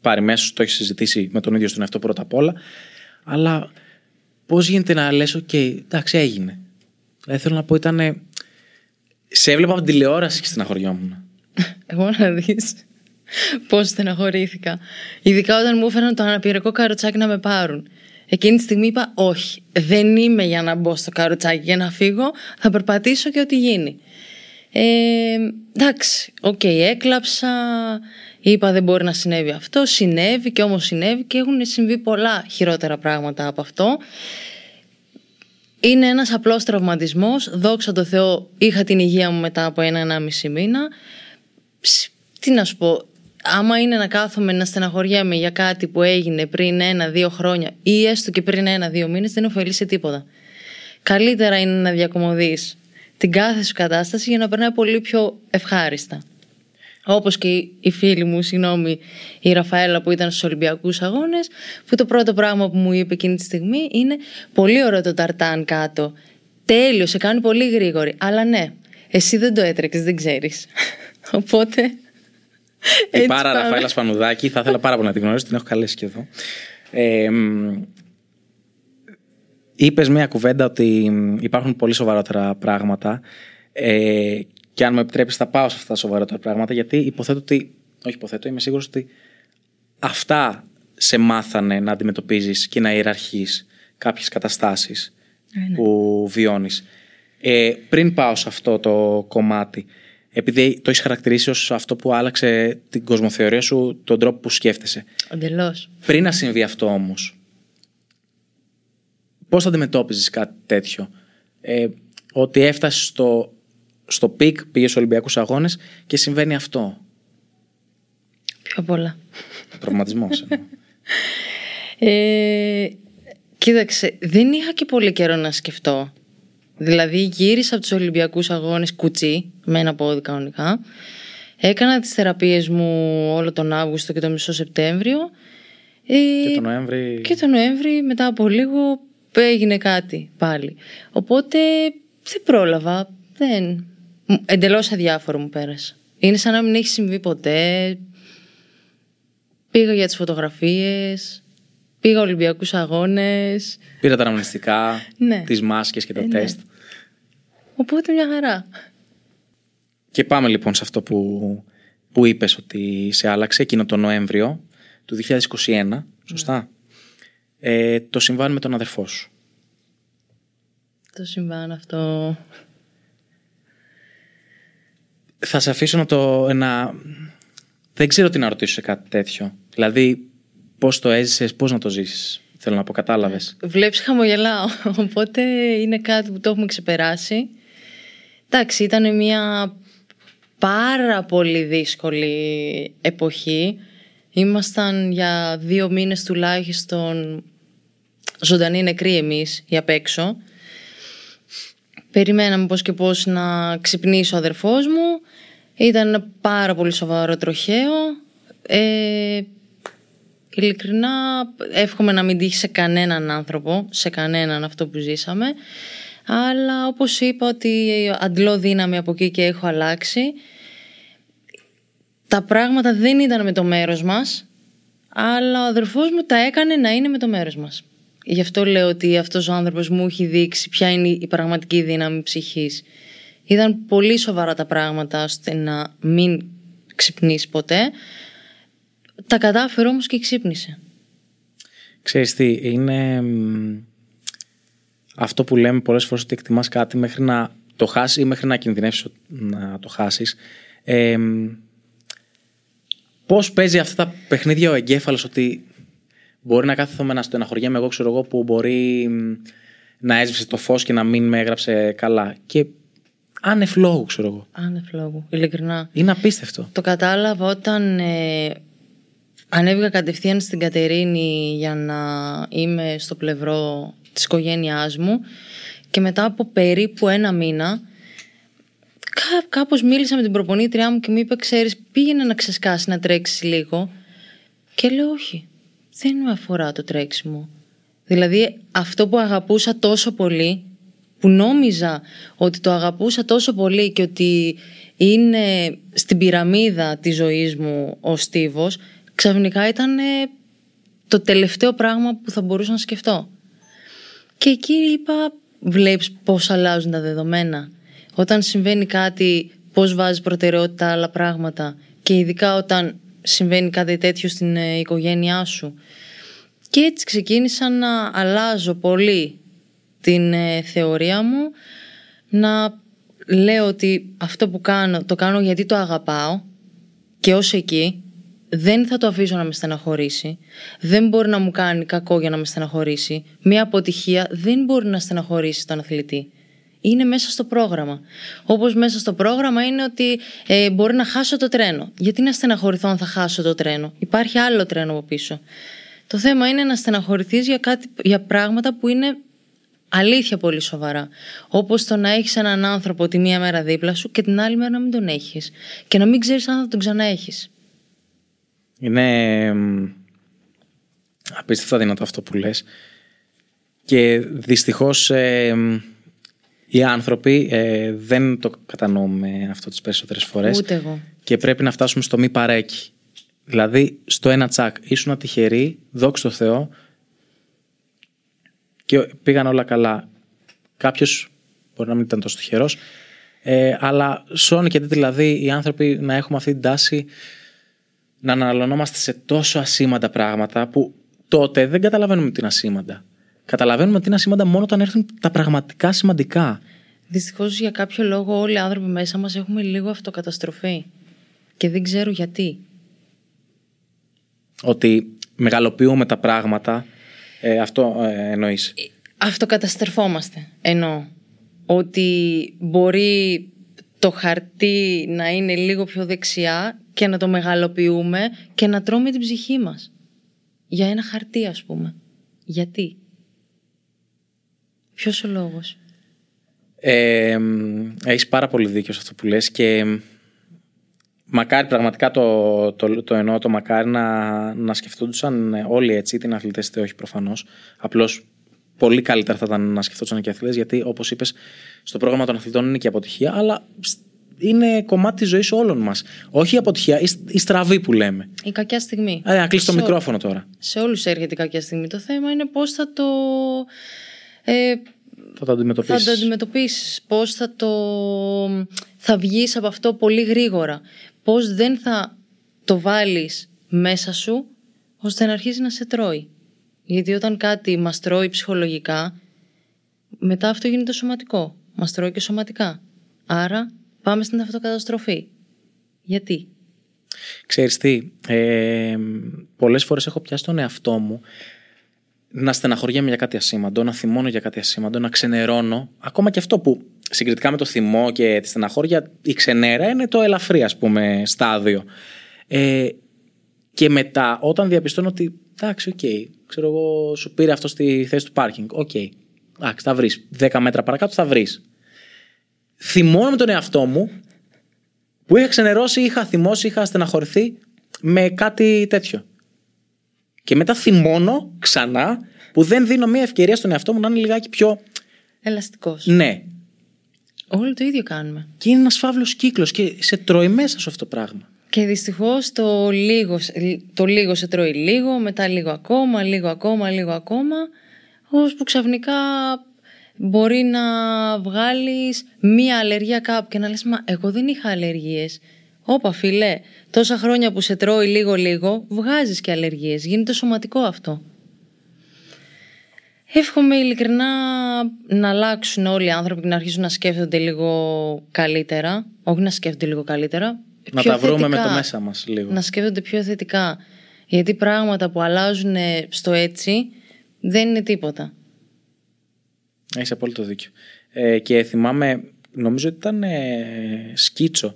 πάρει μέσα, το έχεις συζητήσει με τον ίδιο στον εαυτό πρώτα απ' όλα. Αλλά πώς γίνεται να λες, OK, okay, εντάξει, έγινε. Δηλαδή θέλω να πω, ήταν. Σε έβλεπα από την τηλεόραση και στεναχωριόμουν. [laughs] Εγώ να δεις πώς στεναχωρήθηκα. Ειδικά όταν μου έφεραν το αναπηρικό καροτσάκι να με πάρουν. Εκείνη τη στιγμή είπα όχι, δεν είμαι για να μπω στο καροτσάκι για να φύγω, θα περπατήσω και ό,τι γίνει. Ε, εντάξει, οκ, έκλαψα, είπα δεν μπορεί να συνέβη αυτό, συνέβη και όμως συνέβη και έχουν συμβεί πολλά χειρότερα πράγματα από αυτό. Είναι ένας απλός τραυματισμός, δόξα τω Θεώ είχα την υγεία μου μετά από ένα-ενάμιση μήνα. Τι να σου πω, άμα είναι να κάθομαι να στεναχωριέμαι για κάτι που έγινε πριν ένα-δύο χρόνια ή έστω και πριν ένα-δύο μήνες δεν ωφελεί σε τίποτα. Καλύτερα είναι να διακομωδείς την κάθε σου κατάσταση για να περνάει πολύ πιο ευχάριστα. Όπως και η φίλη μου, συγγνώμη, η Ραφαέλα που ήταν στους Ολυμπιακούς Αγώνες, που το πρώτο πράγμα που μου είπε εκείνη τη στιγμή είναι πολύ ωραίο το ταρτάν κάτω. Τέλειο, σε κάνει πολύ γρήγορη. Αλλά ναι, εσύ δεν το έτρεξες, δεν ξέρεις. [laughs] Οπότε... Η Πάρα Ραφαέλα Σπανουδάκη, θα ήθελα πάρα πολύ να την γνωρίσω, την έχω καλέσει και εδώ. Ε, Είπες μια κουβέντα ότι υπάρχουν πολύ σοβαρότερα πράγματα ε, και αν με επιτρέπεις θα πάω σε αυτά τα σοβαρότερα πράγματα γιατί υποθέτω ότι, όχι υποθέτω, είμαι σίγουρος ότι αυτά σε μάθανε να αντιμετωπίζεις και να ιεραρχείς κάποιες καταστάσεις ε, ναι. που βιώνεις. Ε, πριν πάω σε αυτό το κομμάτι, επειδή το έχεις χαρακτηρίσει ως αυτό που άλλαξε την κοσμοθεωρία σου, τον τρόπο που σκέφτεσαι. Εντελώς. Πριν να συμβεί αυτό όμως, πώς θα αντιμετώπιζες κάτι τέτοιο; Ε, ότι έφτασες στο, στο peak, πήγες στους Ολυμπιακούς Αγώνες και συμβαίνει αυτό. Πιο πολλά. Προβληματισμός. [laughs] ε, κοίταξε, δεν είχα και πολύ καιρό να σκεφτώ. Δηλαδή γύρισα από τους Ολυμπιακούς Αγώνες κουτσί, με ένα πόδι κανονικά. Έκανα τις θεραπείες μου όλο τον Αύγουστο και το μισό Σεπτέμβριο. Ε, και τον Νοέμβρη... Και τον Νοέμβρη μετά από λίγο έγινε κάτι πάλι. Οπότε δεν πρόλαβα. Δεν... Εντελώς αδιάφορο μου πέρασε. Είναι σαν να μην έχει συμβεί ποτέ. Πήγα για τις φωτογραφίες. Πήγα Ολυμπιακούς αγώνες. Πήρα τα αναμνηστικά, ναι. τις μάσκες και τα ε, ναι. τεστ. Οπότε μια χαρά. Και πάμε λοιπόν σε αυτό που, που είπες ότι σε άλλαξε εκείνο το Νοέμβριο του 2021, σωστά; Ε, το συμβάν με τον αδερφό σου. Το συμβάν αυτό... Θα σε αφήσω να το... Να... Δεν ξέρω τι να ρωτήσω σε κάτι τέτοιο. Δηλαδή, πώς το έζησες, πώς να το ζήσεις. Θέλω να πω, κατάλαβες. Βλέπεις χαμογελάω, [laughs] οπότε είναι κάτι που το έχουμε ξεπεράσει. Εντάξει, ήταν μια πάρα πολύ δύσκολη εποχή. Ήμασταν για δύο μήνες τουλάχιστον ζωντανοί νεκροί εμείς για απ' έξω. Περιμέναμε πώς και πώς να ξυπνήσει ο αδερφός μου. Ήταν ένα πάρα πολύ σοβαρό τροχαίο. Ε, ειλικρινά εύχομαι να μην τύχει σε κανέναν άνθρωπο, σε κανέναν αυτό που ζήσαμε. Αλλά όπως είπα ότι αντλώ δύναμη από εκεί και έχω αλλάξει τα πράγματα δεν ήταν με το μέρος μας, αλλά ο αδερφός μου τα έκανε να είναι με το μέρος μας. Γι' αυτό λέω ότι αυτός ο άνθρωπος μου έχει δείξει ποια είναι η πραγματική δύναμη ψυχής. Ήταν πολύ σοβαρά τα πράγματα ώστε να μην ξυπνήσει ποτέ. Τα κατάφερε όμως και ξύπνησε. Ξέρεις τι, είναι αυτό που λέμε πολλές φορές ότι εκτιμάς κάτι μέχρι να το χάσεις ή μέχρι να κινδυνεύσεις να το χάσεις. Ε, Πώς παίζει αυτά τα παιχνίδια ο εγκέφαλος ότι μπορεί να κάθομαι να στεναχωριέμαι εγώ, ξέρω εγώ, που μπορεί να έσβησε το φως και να μην με έγραψε καλά. Και άνευ λόγου, ξέρω εγώ. Άνευ λόγου, ειλικρινά. Είναι απίστευτο. Το κατάλαβα όταν ε, ανέβηκα κατευθείαν στην Κατερίνη για να είμαι στο πλευρό της οικογένειάς μου και μετά από περίπου ένα μήνα κά, κάπως μίλησα με την προπονήτριά μου και μου είπε ξέρεις πήγαινε να ξεσκάσει να τρέξεις λίγο και λέω όχι δεν με αφορά το τρέξιμο δηλαδή αυτό που αγαπούσα τόσο πολύ που νόμιζα ότι το αγαπούσα τόσο πολύ και ότι είναι στην πυραμίδα της ζωής μου ο Στίβος ξαφνικά ήταν το τελευταίο πράγμα που θα μπορούσα να σκεφτώ. Και εκεί είπα βλέπεις πώς αλλάζουν τα δεδομένα. Όταν συμβαίνει κάτι, πώς βάζεις προτεραιότητα άλλα πράγματα. Και ειδικά όταν συμβαίνει κάτι τέτοιο στην ε, οικογένειά σου. Και έτσι ξεκίνησα να αλλάζω πολύ την ε, θεωρία μου, να λέω ότι αυτό που κάνω το κάνω γιατί το αγαπάω και ως εκεί δεν θα το αφήσω να με στεναχωρήσει. Δεν μπορεί να μου κάνει κακό για να με στεναχωρήσει. Μια αποτυχία δεν μπορεί να στεναχωρήσει τον αθλητή. Είναι μέσα στο πρόγραμμα. Όπως μέσα στο πρόγραμμα είναι ότι ε, μπορεί να χάσω το τρένο. Γιατί να στεναχωρηθώ αν θα χάσω το τρένο; Υπάρχει άλλο τρένο από πίσω. Το θέμα είναι να στεναχωρηθείς για, για πράγματα που είναι αλήθεια πολύ σοβαρά. Όπως το να έχεις έναν άνθρωπο τη μία μέρα δίπλα σου και την άλλη μέρα να μην τον έχεις. Και να μην ξέρεις αν θα τον ξαναέχεις. Είναι απίστευτα δυνατό αυτό που λες. Και δυστυχώς οι άνθρωποι ε, δεν το κατανοούμε αυτό τις περισσότερες φορές. Ούτε εγώ. Και πρέπει να φτάσουμε στο μη παρέκει. Δηλαδή στο ένα τσακ ήσουν τυχερή, δόξα τω Θεώ και πήγαν όλα καλά. Κάποιος μπορεί να μην ήταν τόσο τυχερός, ε, αλλά σώνει και δηλαδή οι άνθρωποι να έχουμε αυτή την τάση να αναλωνόμαστε σε τόσο ασήμαντα πράγματα που τότε δεν καταλαβαίνουμε τι είναι ασήμαντα. Καταλαβαίνουμε τι είναι ασήμαντα μόνο όταν έρθουν τα πραγματικά σημαντικά. Δυστυχώς για κάποιο λόγο όλοι οι άνθρωποι μέσα μας έχουμε λίγο αυτοκαταστροφή. Και δεν ξέρω γιατί. Ότι μεγαλοποιούμε τα πράγματα. Ε, αυτό ε, εννοείς. Ε, αυτοκαταστρεφόμαστε. Εννοώ. Ότι μπορεί το χαρτί να είναι λίγο πιο δεξιά και να το μεγαλοποιούμε και να τρώμε την ψυχή μας. Για ένα χαρτί ας πούμε. Γιατί; Ποιος ο λόγος; Ε, έχεις πάρα πολύ δίκιο σε αυτό που λες και μακάρι πραγματικά το, το, το εννοώ το μακάρι να, να σκεφτόντουσαν όλοι έτσι, την αθλητές είτε όχι προφανώς. Απλώς πολύ καλύτερα θα ήταν να σκεφτόντουσαν και οι αθλητές γιατί όπως είπες στο πρόγραμμα των αθλητών είναι και αποτυχία αλλά είναι κομμάτι της ζωής όλων μας. Όχι η αποτυχία, η στραβή που λέμε. Η κακιά στιγμή. Α, να κλείσει το μικρόφωνο τώρα. Σε όλους έρχεται η κακιά στιγμή. Το θέμα είναι πώς θα το. Ε, θα το αντιμετωπίσεις. Θα το αντιμετωπίσεις. Πώς θα το. Θα βγεις από αυτό πολύ γρήγορα. Πώς δεν θα το βάλεις μέσα σου ώστε να αρχίσει να σε τρώει. Γιατί όταν κάτι μας τρώει ψυχολογικά, μετά αυτό γίνεται σωματικό. Μας τρώει και σωματικά. Άρα πάμε στην αυτοκαταστροφή. Γιατί; Ξέρεις τι, ε, πολλές φορές έχω πιάσει τον εαυτό μου να στεναχωριέμαι για κάτι ασήμαντο, να θυμώνω για κάτι ασήμαντο, να ξενερώνω. Ακόμα και αυτό που συγκριτικά με το θυμό και τη στεναχώρια, η ξενέρα είναι το ελαφρύ, ας πούμε, στάδιο. Ε, και μετά, όταν διαπιστώνω ότι εντάξει, OK, okay, ξέρω εγώ, σου πήρε αυτό στη θέση του πάρκινγκ. OK, okay, εντάξει, θα βρεις. 10 μέτρα παρακάτω θα βρεις θυμώνω με τον εαυτό μου που είχα ξενερώσει, είχα θυμώσει, είχα στεναχωρηθεί με κάτι τέτοιο. Και μετά θυμώνω ξανά που δεν δίνω μια ευκαιρία στον εαυτό μου να είναι λιγάκι πιο. Ελαστικός. Ναι. Όλοι το ίδιο κάνουμε. Και είναι ένας φαύλος κύκλος και σε τρώει μέσα σου αυτό το πράγμα. Και δυστυχώς το λίγο, το λίγο σε τρώει λίγο, μετά λίγο ακόμα, λίγο ακόμα, λίγο ακόμα, ώσπου ξαφνικά μπορεί να βγάλεις μία αλλεργία κάπου και να λες «Μα εγώ δεν είχα αλλεργίες». Όπα φίλε, τόσα χρόνια που σε τρώει λίγο-λίγο, βγάζεις και αλλεργίες. Γίνεται σωματικό αυτό. Εύχομαι ειλικρινά να αλλάξουν όλοι οι άνθρωποι και να αρχίσουν να σκέφτονται λίγο καλύτερα. Όχι να σκέφτονται λίγο καλύτερα. Να τα βρούμε με το μέσα μας λίγο. Να σκέφτονται πιο θετικά. Γιατί πράγματα που αλλάζουν στο έτσι δεν είναι τίποτα. Έχεις απόλυτο δίκιο. Ε, και θυμάμαι, νομίζω ότι ήταν ε, σκίτσο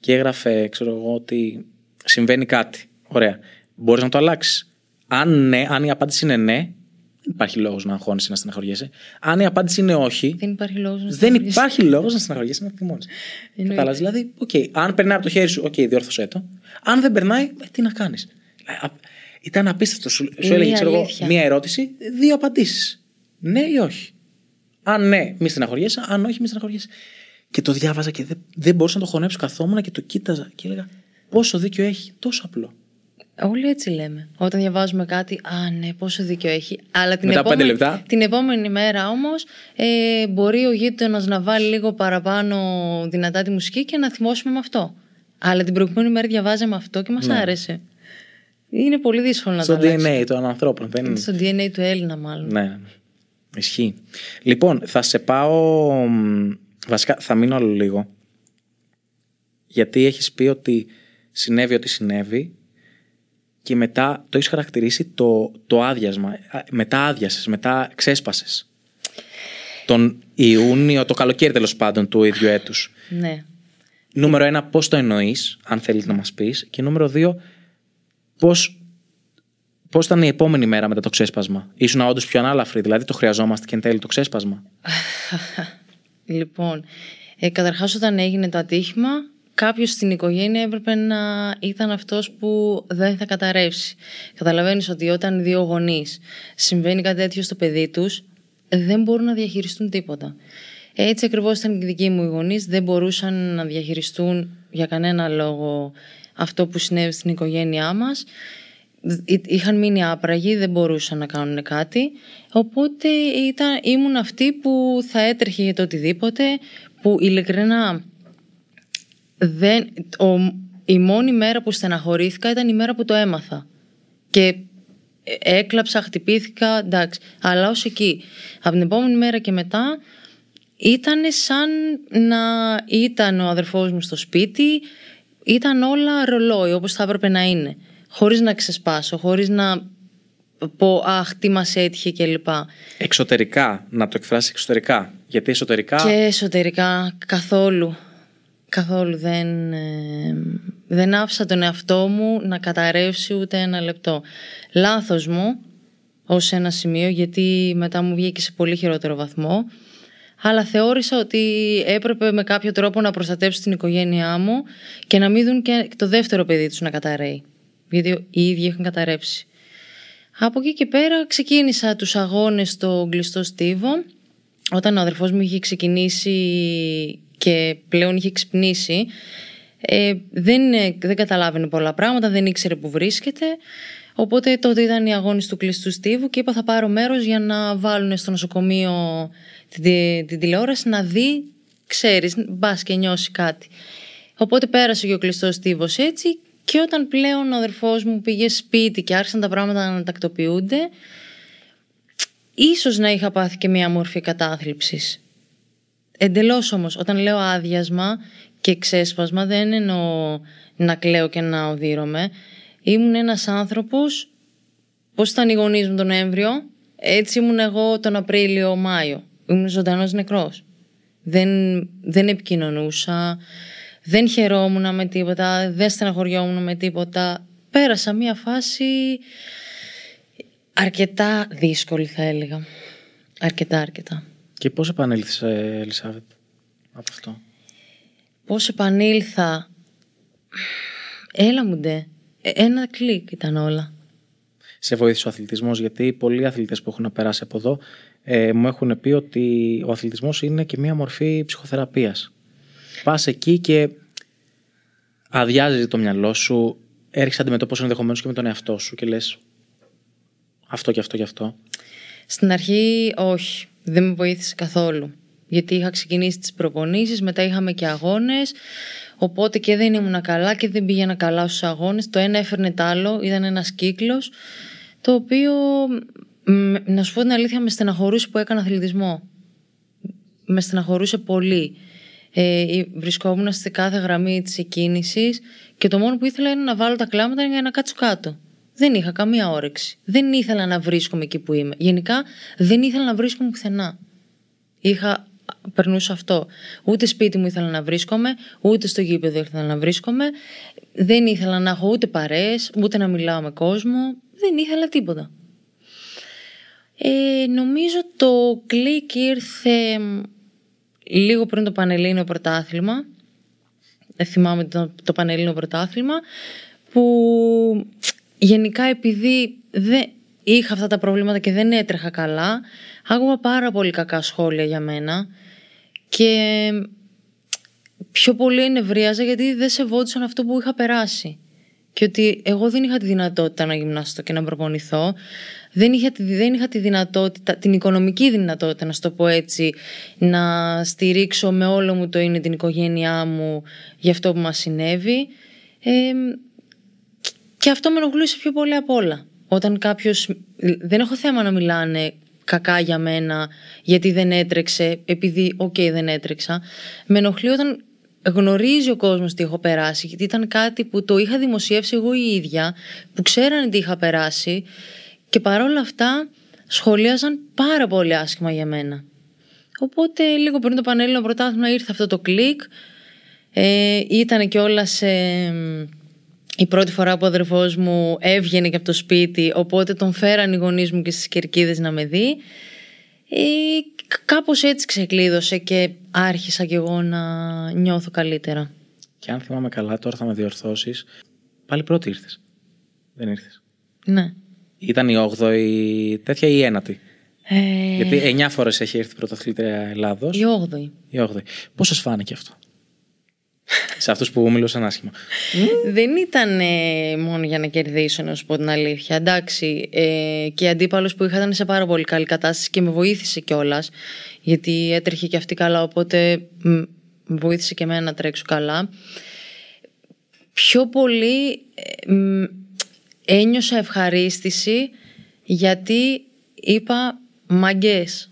και έγραφε, ξέρω εγώ, ότι συμβαίνει κάτι. Ωραία. Μπορείς να το αλλάξεις. Αν ναι, αν η απάντηση είναι ναι, δεν υπάρχει λόγος να αγχώνεσαι να στεναχωριέσαι. Αν η απάντηση είναι όχι. Δεν υπάρχει λόγος να Δεν υπάρχει λόγος να στεναχωριέσαι να θυμώνεις. Κατάλαβες. Δηλαδή, okay, αν περνάει από το χέρι σου, OK, okay, διόρθωσέ το. Αν δεν περνάει, ε, τι να κάνεις. Ε, ήταν απίστευτο. Σου, σου έλεγε, ξέρω εγώ, μία ερώτηση, δύο απαντήσεις. Ναι ή όχι. Αν ναι, μη στεναχωριέσαι. Αν όχι, μη στεναχωριέσαι. Και το διάβαζα και δεν, δεν μπορούσα να το χωνέψω. Καθόμουν και το κοίταζα και έλεγα πόσο δίκιο έχει. Τόσο απλό. Όλοι έτσι λέμε. Όταν διαβάζουμε κάτι, Α, ναι, πόσο δίκιο έχει. Αλλά την, Μετά επόμενη, λεπτά. την επόμενη μέρα όμως ε, μπορεί ο γείτονας να βάλει λίγο παραπάνω δυνατά τη μουσική και να θυμώσουμε με αυτό. Αλλά την προηγούμενη μέρα διαβάζαμε αυτό και μας ναι. άρεσε. Είναι πολύ δύσκολο να Στο το Στο DNA των ανθρώπων. Δεν... Στο DNA του Έλληνα, μάλλον. Ναι. Ισχύει. Λοιπόν, θα σε πάω βασικά θα μείνω άλλο λίγο. Γιατί έχεις πει ότι συνέβη ό,τι συνέβη και μετά το έχεις χαρακτηρίσει το, το άδειασμα. Μετά άδειασες, μετά ξέσπασες. Τον Ιούνιο, το καλοκαίρι τέλος πάντων του ίδιου έτους. Ναι. Νούμερο ένα, πώς το εννοείς, αν θέλεις να μας πεις. Και νούμερο δύο, πώς Πώς ήταν η επόμενη μέρα μετά το ξέσπασμα, Ήσουν όντως πιο ανάλαφροι, δηλαδή το χρειαζόμαστε και εν τέλει το ξέσπασμα. [laughs] λοιπόν, ε, καταρχάς όταν έγινε το ατύχημα, κάποιος στην οικογένεια έπρεπε να ήταν αυτός που δεν θα καταρρεύσει. Καταλαβαίνεις ότι όταν οι δύο γονείς συμβαίνει κάτι τέτοιο στο παιδί τους, δεν μπορούν να διαχειριστούν τίποτα. Έτσι ακριβώς ήταν και οι δικοί μου οι γονείς, δεν μπορούσαν να διαχειριστούν για κανένα λόγο αυτό που συνέβη στην οικογένειά μας είχαν μείνει άπραγοι, δεν μπορούσαν να κάνουν κάτι οπότε ήταν, ήμουν αυτή που θα έτρεχε για το οτιδήποτε που ειλικρινά δεν, ο, η μόνη μέρα που στεναχωρήθηκα ήταν η μέρα που το έμαθα. Και έκλαψα, χτυπήθηκα, εντάξει. Αλλά ως εκεί. Από την επόμενη μέρα και μετά ήταν σαν να ήταν ο αδερφός μου στο σπίτι. Ήταν όλα ρολόι όπως θα έπρεπε να είναι. Χωρίς να ξεσπάσω, χωρίς να πω αχ τι μας έτυχε κλπ. Εξωτερικά, να το εκφράσει εξωτερικά. Γιατί εσωτερικά... Και εσωτερικά καθόλου. Καθόλου δεν, ε, δεν άφησα τον εαυτό μου να καταρρεύσει ούτε ένα λεπτό. Λάθος μου ως ένα σημείο γιατί μετά μου βγήκε σε πολύ χειρότερο βαθμό αλλά θεώρησα ότι έπρεπε με κάποιο τρόπο να προστατεύσω την οικογένειά μου και να μην δουν και το δεύτερο παιδί τους να καταραίει γιατί οι ίδιοι είχαν καταρρεύσει. Από εκεί και πέρα ξεκίνησα τους αγώνες στο κλειστό στίβο όταν ο αδερφός μου είχε ξεκινήσει και πλέον είχε ξυπνήσει ε, δεν, δεν καταλάβαινε πολλά πράγματα, δεν ήξερε που βρίσκεται οπότε τότε ήταν οι αγώνες του κλειστού στίβου και είπα θα πάρω μέρος για να βάλουν στο νοσοκομείο την, την τηλεόραση να δει, ξέρεις, μπας και νιώσει κάτι. Οπότε πέρασε και ο κλειστός στίβος έτσι και όταν πλέον ο αδερφός μου πήγε σπίτι και άρχισαν τα πράγματα να τακτοποιούνται ίσως να είχα πάθει και μια μορφή κατάθλιψης. Εντελώς όμως, όταν λέω άδειασμα και ξέσπασμα δεν εννοώ να κλαίω και να οδύρωμαι. Ήμουν ένας άνθρωπος, πώς ήταν οι γονείς μου τον Νοέμβριο, έτσι ήμουν εγώ τον Απρίλιο-Μάιο. Ήμουν ζωντανός νεκρός. Δεν, δεν επικοινωνούσα, δεν χαιρόμουν με τίποτα, δεν στεναχωριόμουν με τίποτα. Πέρασα μια φάση αρκετά δύσκολη θα έλεγα. Αρκετά, αρκετά. Και πώς επανήλθες, ε, Ελισάβετ, από αυτό; Πώς επανήλθα... Έλα μου ντε. Ε, ένα κλικ ήταν όλα. Σε βοήθησε ο αθλητισμός, γιατί πολλοί αθλητές που έχουν περάσει από εδώ ε, μου έχουν πει ότι ο αθλητισμός είναι και μια μορφή ψυχοθεραπείας. Πας εκεί και αδειάζεις το μυαλό σου, έρχεσαι αντιμετώπιση ενδεχομένως και με τον εαυτό σου και λες αυτό και αυτό και αυτό. Στην αρχή όχι, δεν με βοήθησε καθόλου. Γιατί είχα ξεκινήσει τις προπονήσεις, μετά είχαμε και αγώνες, οπότε και δεν ήμουν καλά και δεν πήγαινα καλά στους αγώνες. Το ένα έφερνε το άλλο, ήταν ένας κύκλος, το οποίο, να σου πω την αλήθεια, με στεναχωρούσε που έκανα αθλητισμό. Με στεναχωρούσε πολύ. Ε, βρισκόμουν στη κάθε γραμμή της εκκίνησης και το μόνο που ήθελα είναι να βάλω τα κλάματα για να κάτσω κάτω. Δεν είχα καμία όρεξη. Δεν ήθελα να βρίσκομαι εκεί που είμαι. Γενικά δεν ήθελα να βρίσκομαι πουθενά. Είχα, περνούσα αυτό. Ούτε σπίτι μου ήθελα να βρίσκομαι, ούτε στο γήπεδο ήθελα να βρίσκομαι. Δεν ήθελα να έχω ούτε παρέες, ούτε να μιλάω με κόσμο. Δεν ήθελα τίποτα. Ε, νομίζω το κλικ ήρθε λίγο πριν το Πανελλήνιο Πρωτάθλημα. Δεν θυμάμαι το, το Πανελλήνιο Πρωτάθλημα. Που γενικά επειδή δεν είχα αυτά τα προβλήματα και δεν έτρεχα καλά, άκουγα πάρα πολύ κακά σχόλια για μένα και πιο πολύ ενευρίαζα γιατί δεν σεβόντουσαν αυτό που είχα περάσει. Και ότι εγώ δεν είχα τη δυνατότητα να γυμναστώ και να προπονηθώ δεν είχα, δεν είχα τη δυνατότητα, την οικονομική δυνατότητα να στο πω έτσι, να στηρίξω με όλο μου το είναι την οικογένειά μου για αυτό που μας συνέβη. Ε, και αυτό με ενοχλούσε πιο πολύ απ' όλα. Όταν κάποιος, δεν έχω θέμα να μιλάνε κακά για μένα γιατί δεν έτρεξε, επειδή οκ δεν έτρεξα. Με ενοχλεί όταν γνωρίζει ο κόσμος τι έχω περάσει γιατί ήταν κάτι που το είχα δημοσιεύσει εγώ η ίδια που ξέρανε τι είχα περάσει και παρόλα αυτά σχολίαζαν πάρα πολύ άσχημα για μένα. Οπότε λίγο πριν το πανελλήνιο πρωτάθλημα ήρθε αυτό το κλικ. Ε, ήταν και όλα σε... Η πρώτη φορά που ο αδερφός μου έβγαινε και από το σπίτι, οπότε τον φέραν οι γονείς μου και στις κερκίδες να με δει. Ε, κάπως έτσι ξεκλείδωσε και άρχισα κι εγώ να νιώθω καλύτερα. Και αν θυμάμαι καλά, τώρα θα με διορθώσεις, πάλι πρώτη ήρθες. Δεν ήρθες. Ναι. Ήταν η 8η τέτοια ή η 9η. Ε, Γιατί 9 φορές έχει έρθει πρωταθλήτρια Ελλάδος. Η 8η. Η 8η. Πώς σας φάνηκε αυτό, Σε αυτούς που μιλούσαν άσχημα. Δεν ήταν ε, μόνο για να κερδίσω, να σου πω την αλήθεια. Εντάξει, ε, και η αντίπαλο που είχα ήταν σε πάρα πολύ καλή κατάσταση και με βοήθησε κιόλας. Γιατί έτρεχε και αυτή καλά, οπότε μ, με βοήθησε και εμένα να τρέξω καλά. Πιο πολύ ε, μ, ένιωσα ευχαρίστηση γιατί είπα μαγκές,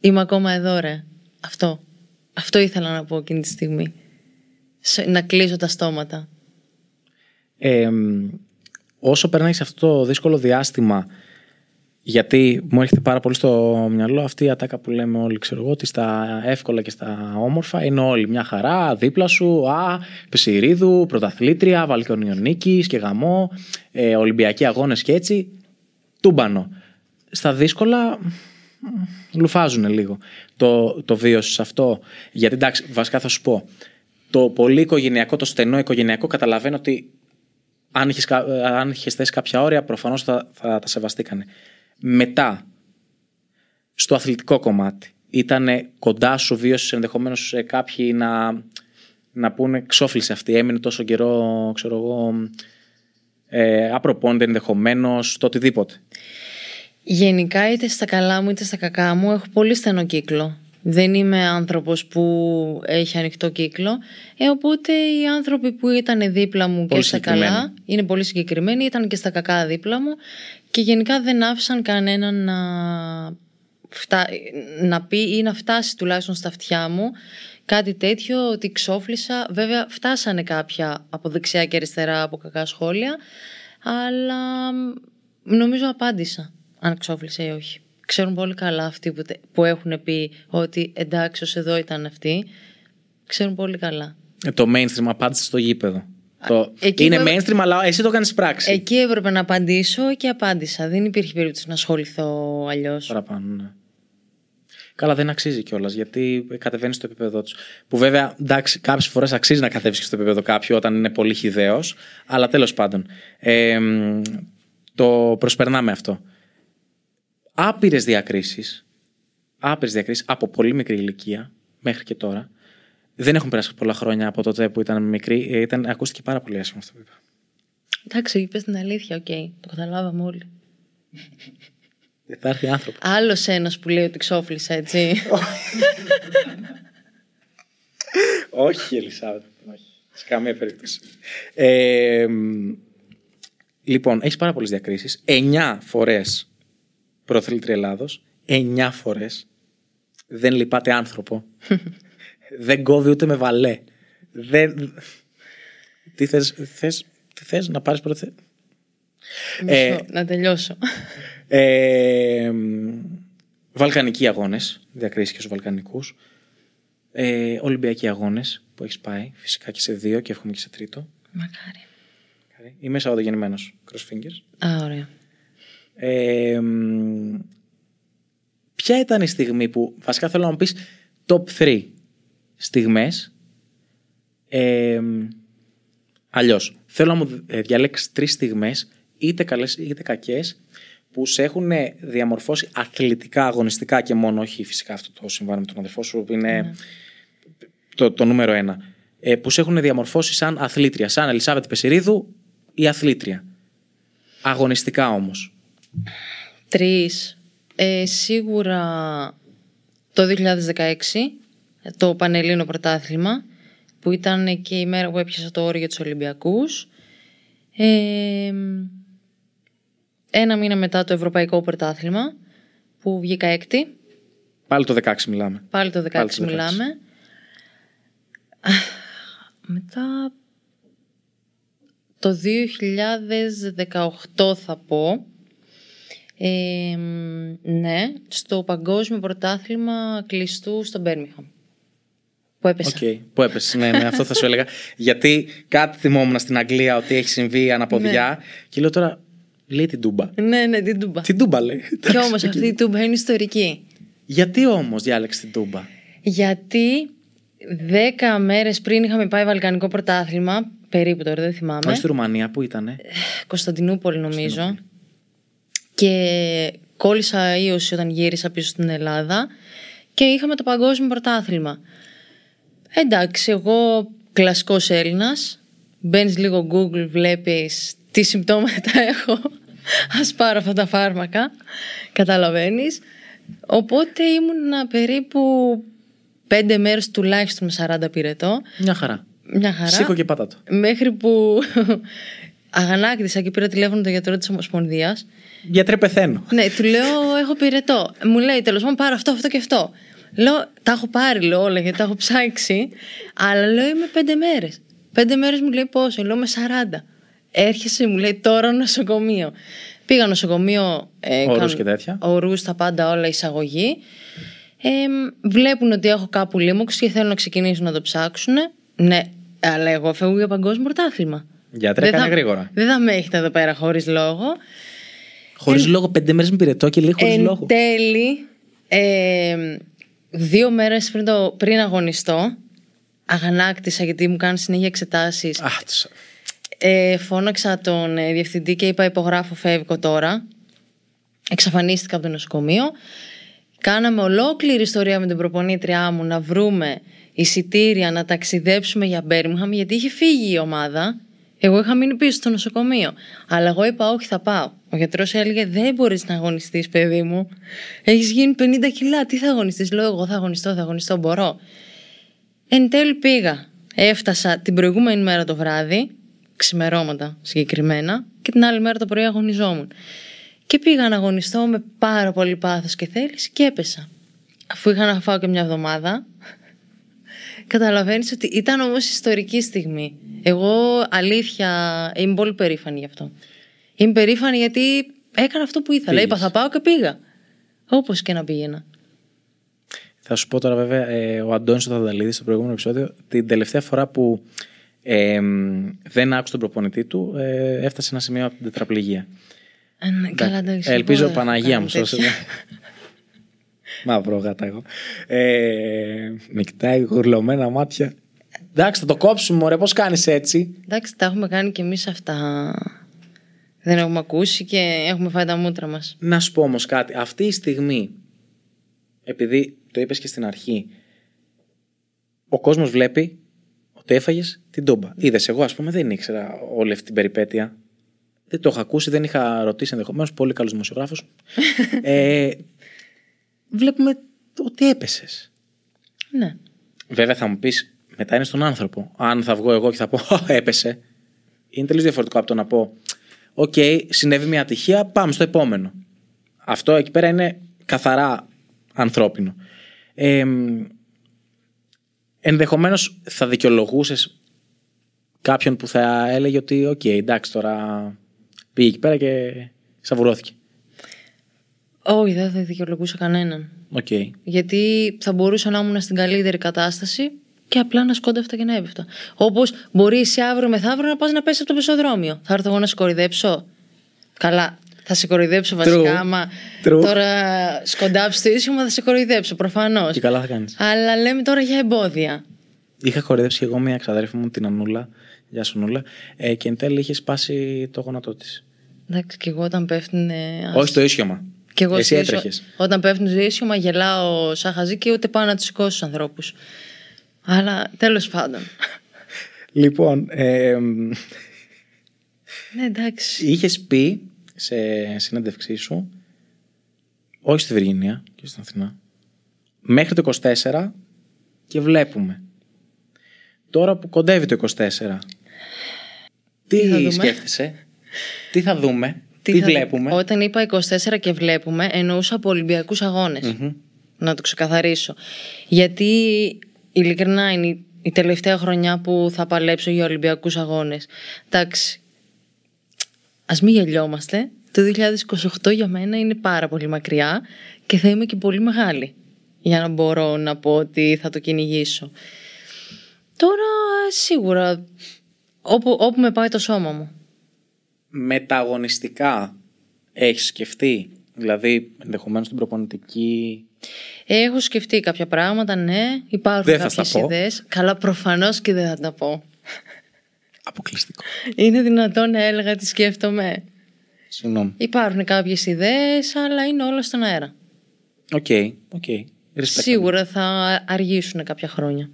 είμαι ακόμα εδώ ρε. Αυτό. Αυτό ήθελα να πω εκείνη τη στιγμή. Σε- Να κλείσω τα στόματα. Ε, όσο περνάει σε αυτό το δύσκολο διάστημα, γιατί μου έρχεται πάρα πολύ στο μυαλό αυτή η ατάκα που λέμε όλοι, ξέρω εγώ, ότι στα εύκολα και στα όμορφα είναι όλοι μια χαρά, δίπλα σου, α, Πεσηρίδου, πρωταθλήτρια, Βαλκανιονίκης και γαμό, ε, Ολυμπιακοί αγώνες και έτσι, τούμπανο. Στα δύσκολα μ, λουφάζουν λίγο το, το βίωσε αυτό. Γιατί εντάξει, βασικά θα σου πω, το πολύ οικογενειακό, το στενό οικογενειακό καταλαβαίνω ότι αν είχες, κα- ε, αν είχες θέσει κάποια όρια προφανώς θα, θα τα σεβαστήκανε. Μετά, στο αθλητικό κομμάτι, ήταν κοντά σου, βίωσες ενδεχομένως ε, κάποιοι να, να πούνε ξόφλησε αυτή, έμεινε τόσο καιρό, ξέρω εγώ, ε, απροπώνεται ενδεχομένως το οτιδήποτε. Γενικά είτε στα καλά μου είτε στα κακά μου έχω πολύ στενό κύκλο. Δεν είμαι άνθρωπος που έχει ανοιχτό κύκλο. Ε, οπότε οι άνθρωποι που ήταν δίπλα μου Πολύ και στα συγκεκριμένοι. καλά είναι πολύ συγκεκριμένοι, ήταν και στα κακά δίπλα μου και γενικά δεν άφησαν κανέναν να, φτά... να πει ή να φτάσει τουλάχιστον στα αυτιά μου κάτι τέτοιο ότι ξόφλησα. Βέβαια φτάσανε κάποια από δεξιά και αριστερά από κακά σχόλια αλλά μ, νομίζω απάντησα αν ξόφλησε ή όχι. Ξέρουν πολύ καλά αυτοί που, τε- που έχουν πει ότι εντάξει ως εδώ ήταν αυτοί. Ξέρουν πολύ καλά. Ε, Το mainstream απάντησε στο γήπεδο. Το... εκεί Είναι που- mainstream, αλλά εσύ το κάνεις πράξη. Εκεί έπρεπε να απαντήσω και απάντησα. Δεν υπήρχε περίπτωση να ασχοληθώ αλλιώς. Παραπάνω, ναι. Καλά, δεν αξίζει κιόλας γιατί κατεβαίνεις στο επίπεδό τους. Που βέβαια, εντάξει, κάποιες φορές αξίζει να κατέβεις και στο επίπεδο κάποιου όταν είναι πολύ χυδαίο, αλλά τέλος πάντων. Ε, μ, το προσπερνάμε αυτό. Άπειρες διακρίσεις. Άπειρες διακρίσεις από πολύ μικρή ηλικία μέχρι και τώρα. Δεν έχουν περάσει πολλά χρόνια από τότε που ήταν μικρή. Ε, Ήταν, ακούστηκε πάρα πολύ άσχημα αυτό που είπα. Εντάξει, είπες την αλήθεια, οκ. Το καταλάβαμε όλοι. Δεν θα έρθει άνθρωπο. Άλλος ένας που λέει ότι ξόφλησα, έτσι. Όχι, Ελισάβετ. Όχι. Σε καμία περίπτωση. Ε, μ, λοιπόν, έχεις πάρα πολλές διακρίσεις. Εννιά φορές πρωταθλήτρια Ελλάδος. Εννιά φορές. Δεν λυπάται άνθρωπο. Δεν κόβει ούτε με βαλέ. Δεν... Τι θες, θες, τι θες να πάρεις πρώτα; Ε, Μισό, να τελειώσω. ε, μ, βαλκανικοί αγώνες, διακρίσεις και στους Βαλκανικούς. Ε, Ολυμπιακοί αγώνες που έχεις πάει, φυσικά και σε δύο και εύχομαι και σε τρίτο. Μακάρι. Είμαι Σαββατογεννημένος, cross fingers. Α, ωραία. Ε, μ, ποια ήταν η στιγμή που, βασικά θέλω να μου πεις top 3 στιγμές ε, μ, αλλιώς, θέλω να μου ε, διαλέξεις τρεις στιγμές είτε καλές είτε κακές που σε έχουν διαμορφώσει αθλητικά, αγωνιστικά και μόνο, όχι φυσικά αυτό το συμβάν με τον αδερφό σου που είναι το, το νούμερο ένα, ε, που σε έχουν διαμορφώσει σαν αθλήτρια, σαν Ελισάβετ Πεσηρίδου η αθλήτρια. Αγωνιστικά όμως. Τρεις. Ε, σίγουρα το 2016 το Πανελλήνιο Πρωτάθλημα που ήταν και η μέρα που έπιασα το όριο για τους Ολυμπιακούς. Ε, ένα μήνα μετά το Ευρωπαϊκό Πρωτάθλημα που που βγήκα έκτη. Πάλι το 16 μιλάμε. Πάλι το 16 Πάλι το 16. μιλάμε. Μετά το 2018 θα πω. Ε, μ, ναι, στο παγκόσμιο πρωτάθλημα κλειστού στο Μπέρμιγχαμ. Που έπεσα. Οκ, που έπεσε. Ναι, ναι, αυτό θα σου έλεγα. Γιατί κάτι θυμόμουν στην Αγγλία ότι έχει συμβεί αναποδιά. Ναι. Και λέω τώρα, λέει την τούμπα. Ναι, ναι, την τούμπα. Την τούμπα λέει. Και όμως αυτή η τούμπα είναι ιστορική. Γιατί όμως διάλεξε την τούμπα; Γιατί δέκα μέρες πριν είχαμε πάει βαλκανικό πρωτάθλημα, περίπου τώρα δεν θυμάμαι. Όχι στη Ρουμανία, πού ήτανε; Κωνσταντινούπολη νομίζω. Και κόλλησα ίωση όταν γύρισα πίσω στην Ελλάδα και είχαμε το παγκόσμιο πρωτάθλημα. Εντάξει, εγώ κλασικός Έλληνας, μπαίνεις λίγο Google, βλέπεις τι συμπτώματα [laughs] έχω, ας πάρω αυτά τα φάρμακα, καταλαβαίνεις. Οπότε ήμουν περίπου πέντε μέρες τουλάχιστον με 40 πυρετό, Μια χαρά. μια χαρά. Σήκω και πάτα το. Μέχρι που [laughs] αγανάκτησα και πήρα τηλέφωνο τον γιατρό της Ομοσπονδίας Γιατρέ, πεθαίνω. ναι, του λέω έχω πυρετό. Μου λέει τέλος πάντων πάρω αυτό, αυτό και αυτό. Λέω, τα έχω πάρει, λέω όλα γιατί τα έχω ψάξει. Αλλά λέω είμαι πέντε μέρες. Πέντε μέρες μου λέει πόσο, λέω με 40. Έρχεσαι, μου λέει τώρα νοσοκομείο. Πήγα νοσοκομείο. Ε, Ορούς κάνουν- και τέτοια. Ορούς, τα πάντα όλα εισαγωγή. Ε, βλέπουν ότι έχω κάπου λίμωξη και θέλουν να ξεκινήσουν να το ψάξουν. Ναι, αλλά εγώ φεύγω για παγκόσμιο πρωτάθλημα. Γιατρέ, Δεν κάνε θα- γρήγορα. Δεν θα με έχετε εδώ πέρα χωρίς λόγο. Χωρίς λόγο, πέντε μέρες με πυρετό και λέει χωρίς Εν λόγο. τέλει, ε, δύο μέρες πριν, το, πριν αγωνιστώ, αγανάκτησα γιατί μου κάνουν συνέχεια εξετάσεις. Αχ, τους- Ε, φώναξα τον ε, διευθυντή και είπα υπογράφω φεύγω τώρα. Εξαφανίστηκα από το νοσοκομείο. Κάναμε ολόκληρη ιστορία με την προπονήτριά μου να βρούμε εισιτήρια, να ταξιδέψουμε για Μπέρμιχαμ γιατί είχε φύγει η ομάδα. Εγώ είχα μείνει πίσω στο νοσοκομείο. Αλλά εγώ είπα όχι θα πάω. Ο γιατρός έλεγε δεν μπορείς να αγωνιστείς παιδί μου. Έχεις γίνει 50 κιλά. Τι θα αγωνιστείς. Λέω εγώ θα αγωνιστώ, θα αγωνιστώ, μπορώ. Εν τέλει πήγα. Έφτασα την προηγούμενη μέρα το βράδυ, ξημερώματα συγκεκριμένα, και την άλλη μέρα το πρωί αγωνιζόμουν. Και πήγα να αγωνιστώ με πάρα πολύ πάθος και θέληση και έπεσα. Αφού είχα να φάω και μια εβδομάδα, καταλαβαίνεις ότι ήταν όμως ιστορική στιγμή. Εγώ αλήθεια είμαι πολύ περήφανη γι' αυτό. Είμαι περήφανη γιατί έκανα αυτό που ήθελα. Πήγες. Είπα θα πάω και πήγα. Όπως και να πήγαινα. Θα σου πω τώρα βέβαια, ε, ο Αντώνης ο Θαδαλίδης στο προηγούμενο επεισόδιο, την τελευταία φορά που ε, μ, δεν άκουσε τον προπονητή του, ε, έφτασε σε ένα σημείο από την τετραπληγία. Ε, ναι, Καλά, εντάξει. Ελπίζω εγώ δεν Παναγία έχω μου κάνει σώσε. Τέτοια. Μαύρο γάτα εγώ. Ε, με κοιτάει γουρλωμένα μάτια. Εντάξει, θα το κόψουμε, μωρέ, πώς κάνεις έτσι; Εντάξει, τα έχουμε κάνει κι εμείς αυτά. Δεν έχουμε ακούσει και έχουμε φάει τα μούτρα μας. Να σου πω όμως κάτι. Αυτή η στιγμή, επειδή το είπες και στην αρχή, ο κόσμος βλέπει ότι έφαγες την τούμπα. Είδες, εγώ ας πούμε δεν ήξερα όλη αυτή την περιπέτεια. Δεν το είχα ακούσει, δεν είχα ρωτήσει ενδεχομένως. Πολύ καλός δημοσιογράφος. [laughs] ε, βλέπουμε ότι έπεσες. Ναι. Βέβαια θα μου πεις, μετά είναι στον άνθρωπο. Αν θα βγω εγώ και θα πω, «Α, έπεσε. Είναι τελείως διαφορετικό από το να πω, Οκ, συνέβη μια ατυχία, πάμε στο επόμενο. Αυτό εκεί πέρα είναι καθαρά ανθρώπινο. Ε, ενδεχομένως θα δικαιολογούσες κάποιον που θα έλεγε ότι οκ, εντάξει τώρα πήγε εκεί πέρα και σαβουρώθηκε. Όχι, δεν θα δικαιολογούσα κανέναν. Οκ. Γιατί θα μπορούσα να ήμουν στην καλύτερη κατάσταση και απλά να σκόνταφτα και να έπεφτα. Όπως μπορείς εσύ αύριο μεθαύριο να πας να πέσεις από το πεζοδρόμιο. Θα έρθω εγώ να σε κοροϊδέψω. Καλά, θα σε κοροϊδέψω βασικά. Άμα True. τώρα σκοντάψεις το ίσιο, θα σε κοροϊδέψω προφανώς. Και καλά θα κάνεις. Αλλά λέμε τώρα για εμπόδια. Είχα χορεύσει και εγώ μια ξαδέρφη μου, την Ανούλα. Γεια σου, Νούλα. Ε, και εν τέλει είχες σπάσει το γόνατό της. Εντάξει, και εγώ όταν πέφτουν. ε, Όχι στο ίσιωμα. Και εγώ Εσύ στο ίσιο- έτρεχες. Όταν πέφτουν στο ίσιωμα γελάω σαν χαζή και ούτε πάω να του σηκώσω του ανθρώπους. Αλλά τέλος πάντων. [laughs] Λοιπόν, ε, ναι, εντάξει. είχες πει σε συνέντευξή σου, όχι στη Βυργινία και στην Αθηνά, μέχρι το 24 και βλέπουμε. Τώρα που κοντεύει το 24, τι, Τι θα δούμε; σκέφτεσαι, τι θα δούμε, Τι θα- βλέπουμε; Όταν είπα 24 και βλέπουμε, εννοούσα από Ολυμπιακούς Να το ξεκαθαρίσω. Γιατί ειλικρινά είναι η- η τελευταία χρονιά που θα παλέψω για Ολυμπιακούς Αγώνες. Εντάξει. Α μην γελιόμαστε. Το 2028 για μένα είναι πάρα πολύ μακριά και θα είμαι και πολύ μεγάλη για να μπορώ να πω ότι θα το κυνηγήσω. Τώρα σίγουρα όπου, όπου με πάει το σώμα μου. Μεταγωνιστικά έχεις σκεφτεί, δηλαδή ενδεχομένως την προπονητική. Έχω σκεφτεί κάποια πράγματα, ναι. Υπάρχουν Δεν θα κάποιες στα πω. ιδέες. Καλά, προφανώς και δεν θα τα πω. Αποκλειστικό. Είναι δυνατόν να έλεγα τι σκέφτομαι. Συγγνώμη. Υπάρχουν κάποιες ιδέες, αλλά είναι όλα στον αέρα. OK, OK. Respect. Σίγουρα θα αργήσουν κάποια χρόνια.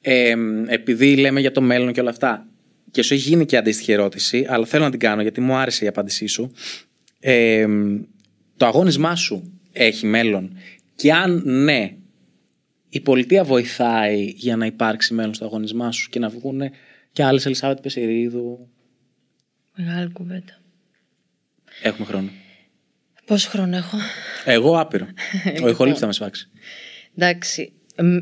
Ε, επειδή λέμε για το μέλλον και όλα αυτά, και σου έχει γίνει και αντίστοιχη ερώτηση, αλλά θέλω να την κάνω γιατί μου άρεσε η απάντησή σου. Ε, το αγώνισμά σου έχει μέλλον. Και αν ναι, η πολιτεία βοηθάει για να υπάρξει μέλλον στο αγώνισμά σου και να βγουν και άλλες Ελισάβετ Πεσηρίδου. Μεγάλη κουβέντα. Έχουμε χρόνο. Πόσο χρόνο έχω; Εγώ άπειρο. [laughs] Ο Λοιπόν. ηχολήπτης θα με σφάξει. Εντάξει. μ,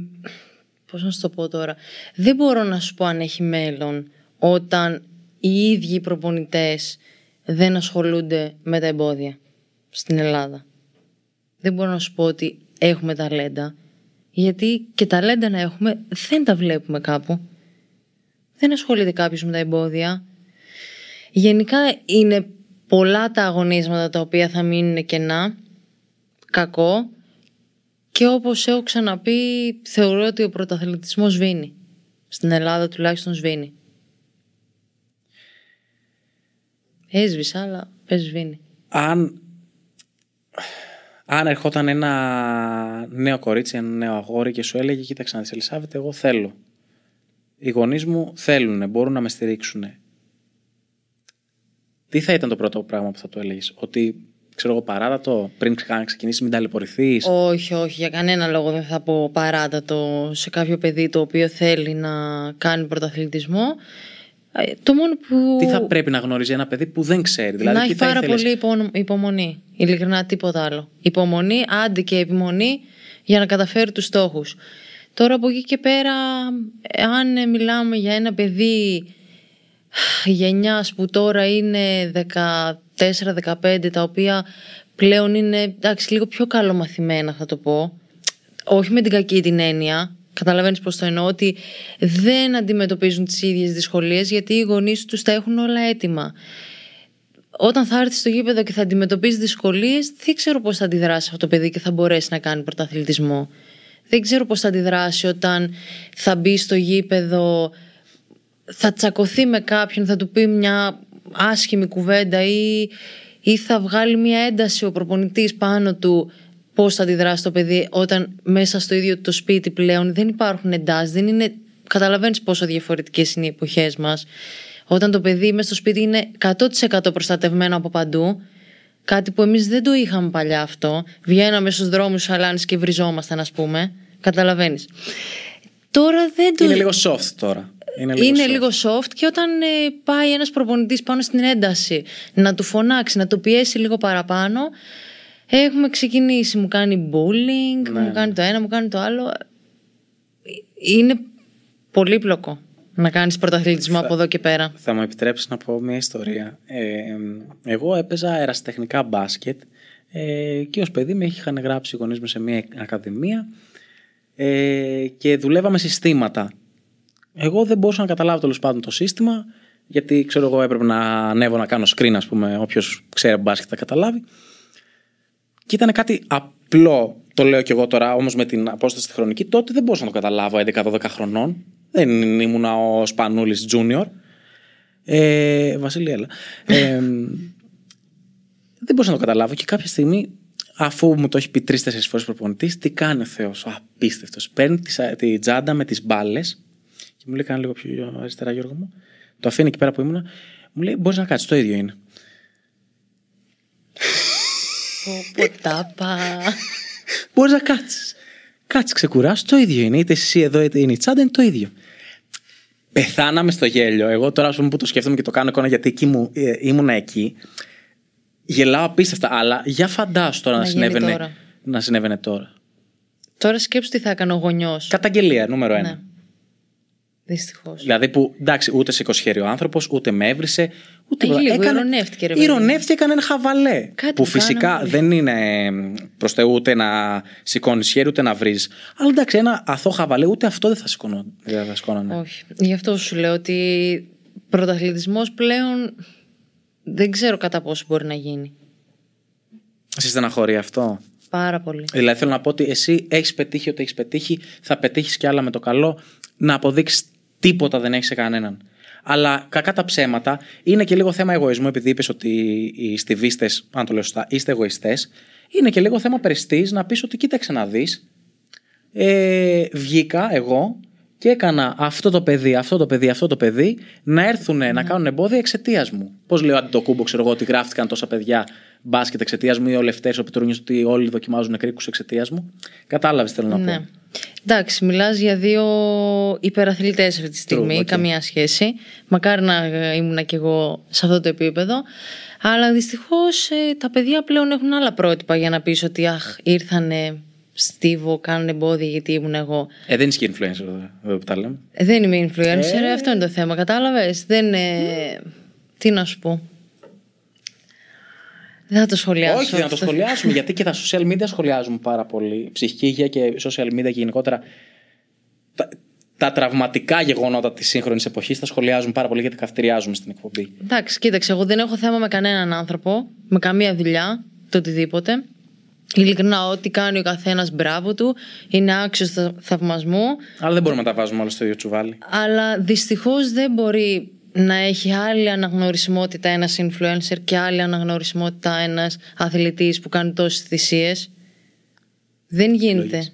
Πώς να σου το πω τώρα. Δεν μπορώ να σου πω αν έχει μέλλον όταν οι ίδιοι οι προπονητές δεν ασχολούνται με τα εμπόδια στην Ελλάδα. Δεν μπορώ να σου πω ότι έχουμε ταλέντα. Γιατί και ταλέντα να έχουμε δεν τα βλέπουμε κάπου. Δεν ασχολείται κάποιος με τα εμπόδια. Γενικά είναι πολλά τα αγωνίσματα τα οποία θα μείνουν κενά. Κακό. Και όπως έχω ξαναπεί, θεωρώ ότι ο πρωταθλητισμός σβήνει. Στην Ελλάδα τουλάχιστον σβήνει. Έσβησα, αλλά πες σβήνει. αν, αν ερχόταν ένα νέο κορίτσι, ένα νέο αγόρι και σου έλεγε κοίταξε να δεις Ελισάβετ, εγώ θέλω. Οι γονείς μου θέλουν, μπορούν να με στηρίξουν. Τι θα ήταν το πρώτο πράγμα που θα του έλεγες, ότι ξέρω εγώ παράτατο πριν ξε- ξεκινήσεις μην ταλαιπωρηθείς; Όχι, όχι, για κανένα λόγο δεν θα πω παράτατο σε κάποιο παιδί το οποίο θέλει να κάνει πρωταθλητισμό. Ε, Το μόνο που. Τι θα πρέπει να γνωρίζει ένα παιδί που δεν ξέρει. Δηλαδή, να τι έχει θα πάρα ήθελες- πολύ υπο- υπομονή. Ειλικρινά τίποτα άλλο. Υπομονή, άντε και επιμονή για να καταφέρει τους στόχους. Τώρα από εκεί και πέρα, αν ε, μιλάμε για ένα παιδί γενιάς που τώρα είναι 14-15, τα οποία πλέον είναι εντάξει, λίγο πιο καλομαθημένα θα το πω, όχι με την κακή την έννοια, καταλαβαίνεις πώς το εννοώ, ότι δεν αντιμετωπίζουν τις ίδιες δυσκολίες γιατί οι γονείς τους τα έχουν όλα έτοιμα. Όταν θα έρθεις στο γήπεδο και θα αντιμετωπίζεις δυσκολίες, δεν ξέρω πώς θα αντιδράσει αυτό το παιδί και θα μπορέσει να κάνει πρωταθλητισμό. Δεν ξέρω πώς θα αντιδράσει όταν θα μπει στο γήπεδο, θα τσακωθεί με κάποιον, θα του πει μια άσχημη κουβέντα ή, ή θα βγάλει μια ένταση ο προπονητής πάνω του πώς θα αντιδράσει το παιδί όταν μέσα στο ίδιο το σπίτι πλέον δεν υπάρχουν εντάσεις, δεν είναι... Καταλαβαίνεις πόσο διαφορετικές είναι οι εποχές μας. Όταν το παιδί μέσα στο σπίτι είναι 100% προστατευμένο από παντού, κάτι που εμείς δεν το είχαμε παλιά αυτό. Βγαίναμε στους δρόμους σαλάνες και βριζόμασταν, ας πούμε. Καταλαβαίνεις. Τώρα δεν το... Είναι λίγο soft τώρα. Είναι λίγο Είναι soft. λίγο soft και όταν ε, πάει ένας προπονητής πάνω στην ένταση να του φωνάξει, να το πιέσει λίγο παραπάνω έχουμε ξεκινήσει, μου κάνει bullying, Ναι. μου κάνει το ένα, μου κάνει το άλλο είναι πολύπλοκο να κάνεις πρωταθλητισμό από εδώ και πέρα Θα μου επιτρέψεις να πω μια ιστορία. Ε, εγώ έπαιζα αεραστεχνικά μπάσκετ ε, και ως παιδί με είχαν γράψει οι γονείς μου σε μια ακαδημία ε, και δουλεύαμε συστήματα. Εγώ δεν μπορούσα να καταλάβω τέλος πάντων το σύστημα γιατί ξέρω εγώ έπρεπε να ανέβω να κάνω screen ας πούμε όποιος ξέρει από μπάσκετ θα καταλάβει και ήταν κάτι απλό, το λέω και εγώ τώρα, όμως με την απόσταση στη χρονική. Τότε δεν μπορούσα να το καταλάβω 11-12 χρονών. Δεν ήμουνα ο Σπανούλης Junior. Ε, Βασίλη, έλα. Ε, δεν μπορούσα να το καταλάβω και κάποια στιγμή, αφού μου το έχει πει τρει-τέσσερι φορές προπονητής, τι κάνει ο Θεός, ο απίστευτος. Παίρνει τη, τη τζάντα με τις μπάλες και μου λέει: Κάνε λίγο πιο αριστερά, Γιώργο μου. Το αφήνει εκεί πέρα που ήμουνα. Μου λέει: Μπορείς να κάτσεις, το ίδιο είναι. Ποτάπα Μπορείς να κάτσεις. Κάτσε, ξεκουράσου, το ίδιο είναι. Είτε εσύ εδώ, είτε είναι η τσάντα, είναι το ίδιο. Πεθάναμε στο γέλιο. Εγώ τώρα, ας πούμε, που το σκέφτομαι και το κάνω εικόνα, γιατί εκεί μου, ε, ήμουνα εκεί. Γελάω απίστευτα, αλλά για φαντάσου τώρα να, Να γίνει συνέβαινε, τώρα. να συνέβαινε τώρα. Τώρα σκέψου τι θα έκανε ο γονιός. Καταγγελία, νούμερο ένα. Ναι. Δυστυχώς. Δηλαδή που εντάξει, ούτε σε ο άνθρωπος, ούτε με έβρισε, ούτε. Ε, λίγο ηρωνεύτηκε, ρε παιδί. Ηρωνεύτηκε, έκανε ένα χαβαλέ. Κάτι που του φυσικά κάναμε. δεν είναι προς Θεού ούτε να σηκώνεις χέρι, ούτε να βρεις. Αλλά εντάξει, ένα αθώο χαβαλέ, ούτε αυτό δεν θα, σηκώνω, δεν θα σηκώνανε. Όχι. Γι' αυτό σου λέω ότι πρωταθλητισμός πλέον δεν ξέρω κατά πόσο μπορεί να γίνει. Σε στεναχωρεί αυτό; Πάρα πολύ. Δηλαδή θέλω να πω ότι εσύ έχεις πετύχει ό,τι έχεις πετύχει, θα πετύχεις κι άλλα με το καλό. Να αποδείξεις τίποτα δεν έχεις σε κανέναν. Αλλά κακά τα ψέματα είναι και λίγο θέμα εγωισμού, επειδή είπες ότι οι στιβίστες, αν το λέω σωστά, είστε εγωιστές. Είναι και λίγο θέμα περιστής να πεις ότι κοίταξε να δεις. Ε, βγήκα εγώ και έκανα αυτό το παιδί, αυτό το παιδί, αυτό το παιδί να έρθουν να κάνουν εμπόδια εξαιτίας μου. Πώς λέω αντί το κούμπο, ξέρω εγώ, ότι γράφτηκαν τόσα παιδιά μπάσκετ εξαιτίας μου ή ο Λευτέρης ο Πετρούνιος ότι όλοι δοκιμάζουν κρίκους εξαιτίας μου. Κατάλαβες θέλω να Ναι. πω. Εντάξει, μιλάς για δύο υπεραθλητές αυτή τη στιγμή. οκ. Καμία σχέση. Μακάρι να ήμουν κι εγώ σε αυτό το επίπεδο. Αλλά δυστυχώς τα παιδιά πλέον έχουν άλλα πρότυπα για να πεις ότι αχ, ήρθανε στίβο, κάνουν εμπόδια γιατί ήμουν εγώ. Ε, δεν είσαι και influencer εδώ, εδώ που τα λέμε. Ε, δεν είμαι influencer, αυτό είναι το θέμα. Κατάλαβες. Δεν. ε, Τι να σου πω. Δεν θα το σχολιάσω. Όχι, δεν να το αυτό. σχολιάσουμε, γιατί και τα social media σχολιάζουμε πάρα πολύ. Ψυχική υγεία και social media και γενικότερα. Τα, τα τραυματικά γεγονότα της σύγχρονης εποχής τα σχολιάζουμε πάρα πολύ γιατί καυτηριάζουμε στην εκπομπή. Εντάξει, κοίταξε, εγώ δεν έχω θέμα με κανέναν άνθρωπο, με καμία δουλειά, το οτιδήποτε. Ειλικρινά, ό,τι κάνει ο καθένας, μπράβο του, είναι άξιος θα- θαυμασμού. Αλλά δεν μπορούμε να τα βάζουμε όλα στο ίδιο τσουβάλι. Αλλά δυστυχώς δεν μπορεί να έχει άλλη αναγνωρισιμότητα ένας influencer και άλλη αναγνωρισιμότητα ένας αθλητής που κάνει τόσες θυσίες. Δεν γίνεται.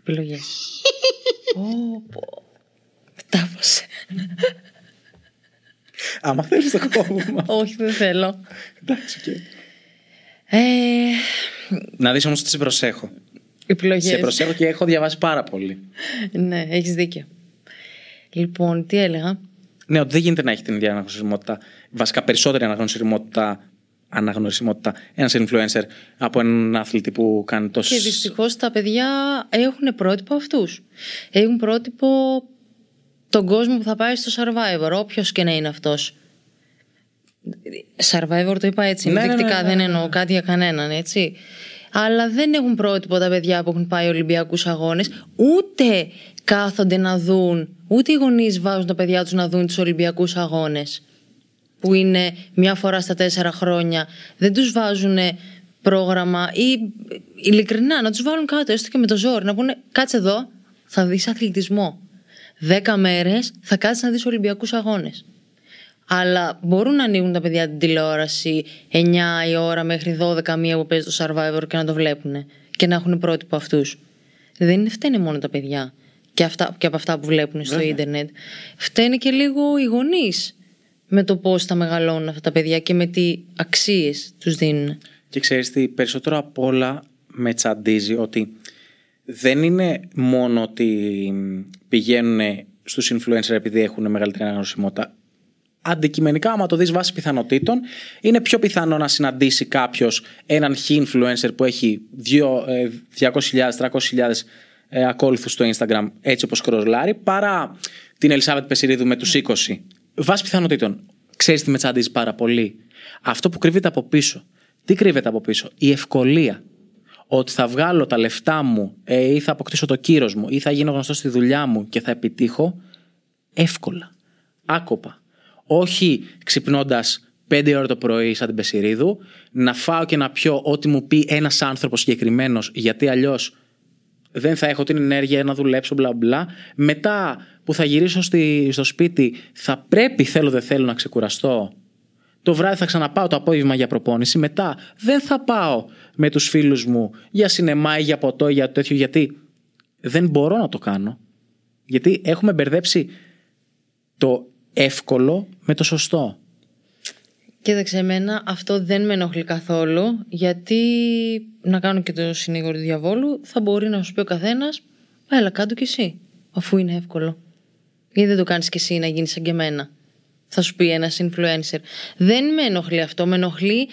Επιλογές. [laughs] Πω. Τάπωσε. Άμα θέλεις το κόβουμε. Όχι, δεν θέλω. Εντάξει, οκ. Ε, Να δεις όμως ότι σε προσέχω. επιλογές. Σε προσέχω και έχω διαβάσει πάρα πολύ. Ναι, έχεις δίκιο. Λοιπόν, τι έλεγα; Ναι, ότι δεν γίνεται να έχει την ίδια αναγνωρισιμότητα, βασικά περισσότερη αναγνωρισιμότητα, αναγνωρισιμότητα ένας influencer από έναν αθλητή που κάνει τόσο. Και δυστυχώς τα παιδιά έχουν πρότυπο αυτούς. Έχουν πρότυπο τον κόσμο που θα πάει στο survivor, όποιος και να είναι αυτός. Survivor το είπα έτσι, Ναι, ναι, ενδεικτικά, ναι, ναι, δεν ναι. εννοώ κάτι για κανέναν, έτσι. Αλλά δεν έχουν πρότυπο τα παιδιά που έχουν πάει Ολυμπιακούς Αγώνες, ούτε κάθονται να δουν, ούτε οι γονείς βάζουν τα παιδιά τους να δουν τους Ολυμπιακούς Αγώνες. Που είναι μια φορά στα τέσσερα χρόνια. Δεν τους βάζουν πρόγραμμα ή ειλικρινά να τους βάλουν κάτω, έστω και με το ζόρι, να πούνε κάτσε εδώ, θα δεις αθλητισμό. Δέκα μέρες θα κάτσεις να δεις Ολυμπιακούς Αγώνες. Αλλά μπορούν να ανοίγουν τα παιδιά την τηλεόραση 9 η ώρα μέχρι 12 μία που παίζει το survivor και να το βλέπουν και να έχουν πρότυπο αυτούς. Δεν είναι φταίνε μόνο τα παιδιά και, αυτά, και από αυτά που βλέπουν στο Βέβαια. ίντερνετ. Φταίνε και λίγο οι γονείς με το πώς θα μεγαλώνουν αυτά τα παιδιά και με τι αξίες τους δίνουν. Και ξέρεις τι, περισσότερο απ' όλα με τσαντίζει ότι δεν είναι μόνο ότι πηγαίνουν στους influencer επειδή έχουν μεγαλύτερη αναγνωσιμότητα. Αντικειμενικά, άμα το δεις βάσει πιθανότητων, είναι πιο πιθανό να συναντήσει κάποιος έναν χ influencer που έχει δύο, ε, 200.000, 300.000 ε, ακόλουθους στο Instagram έτσι όπως κροσλάρει παρά την Ελισάβετ Πεσιρίδου με τους 20. Βάσει πιθανότητων. Ξέρεις τι με τσαντίζει πάρα πολύ; Αυτό που κρύβεται από πίσω. Τι κρύβεται από πίσω; Η ευκολία. Ότι θα βγάλω τα λεφτά μου ε, ή θα αποκτήσω το κύρος μου ή θα γίνω γνωστός στη δουλειά μου και θα επιτύχω εύκολα. Άκοπα. Όχι ξυπνώντας 5 ώρα το πρωί σαν την Πεσιρίδου, να φάω και να πιω ό,τι μου πει ένας άνθρωπος συγκεκριμένος, γιατί αλλιώς δεν θα έχω την ενέργεια να δουλέψω, μπλα μπλα. Μετά που θα γυρίσω στη, στο σπίτι, θα πρέπει, θέλω δεν θέλω, να ξεκουραστώ. Το βράδυ θα ξαναπάω το απόγευμα για προπόνηση. Μετά δεν θα πάω με τους φίλους μου για σινεμά ή για ποτό ή για τέτοιο, γιατί δεν μπορώ να το κάνω. Γιατί έχουμε μπερδέψει το εύκολο με το σωστό. Κοίταξε, εμένα αυτό δεν με ενοχλεί καθόλου, γιατί να κάνω και το συνήγορο του διαβόλου, θα μπορεί να σου πει ο καθένας, έλα κάτω κι εσύ, αφού είναι εύκολο. Γιατί δεν το κάνεις κι εσύ να γίνεις σαν και εμένα. θα σου πει ένας influencer. Δεν με ενοχλεί αυτό. Με ενοχλεί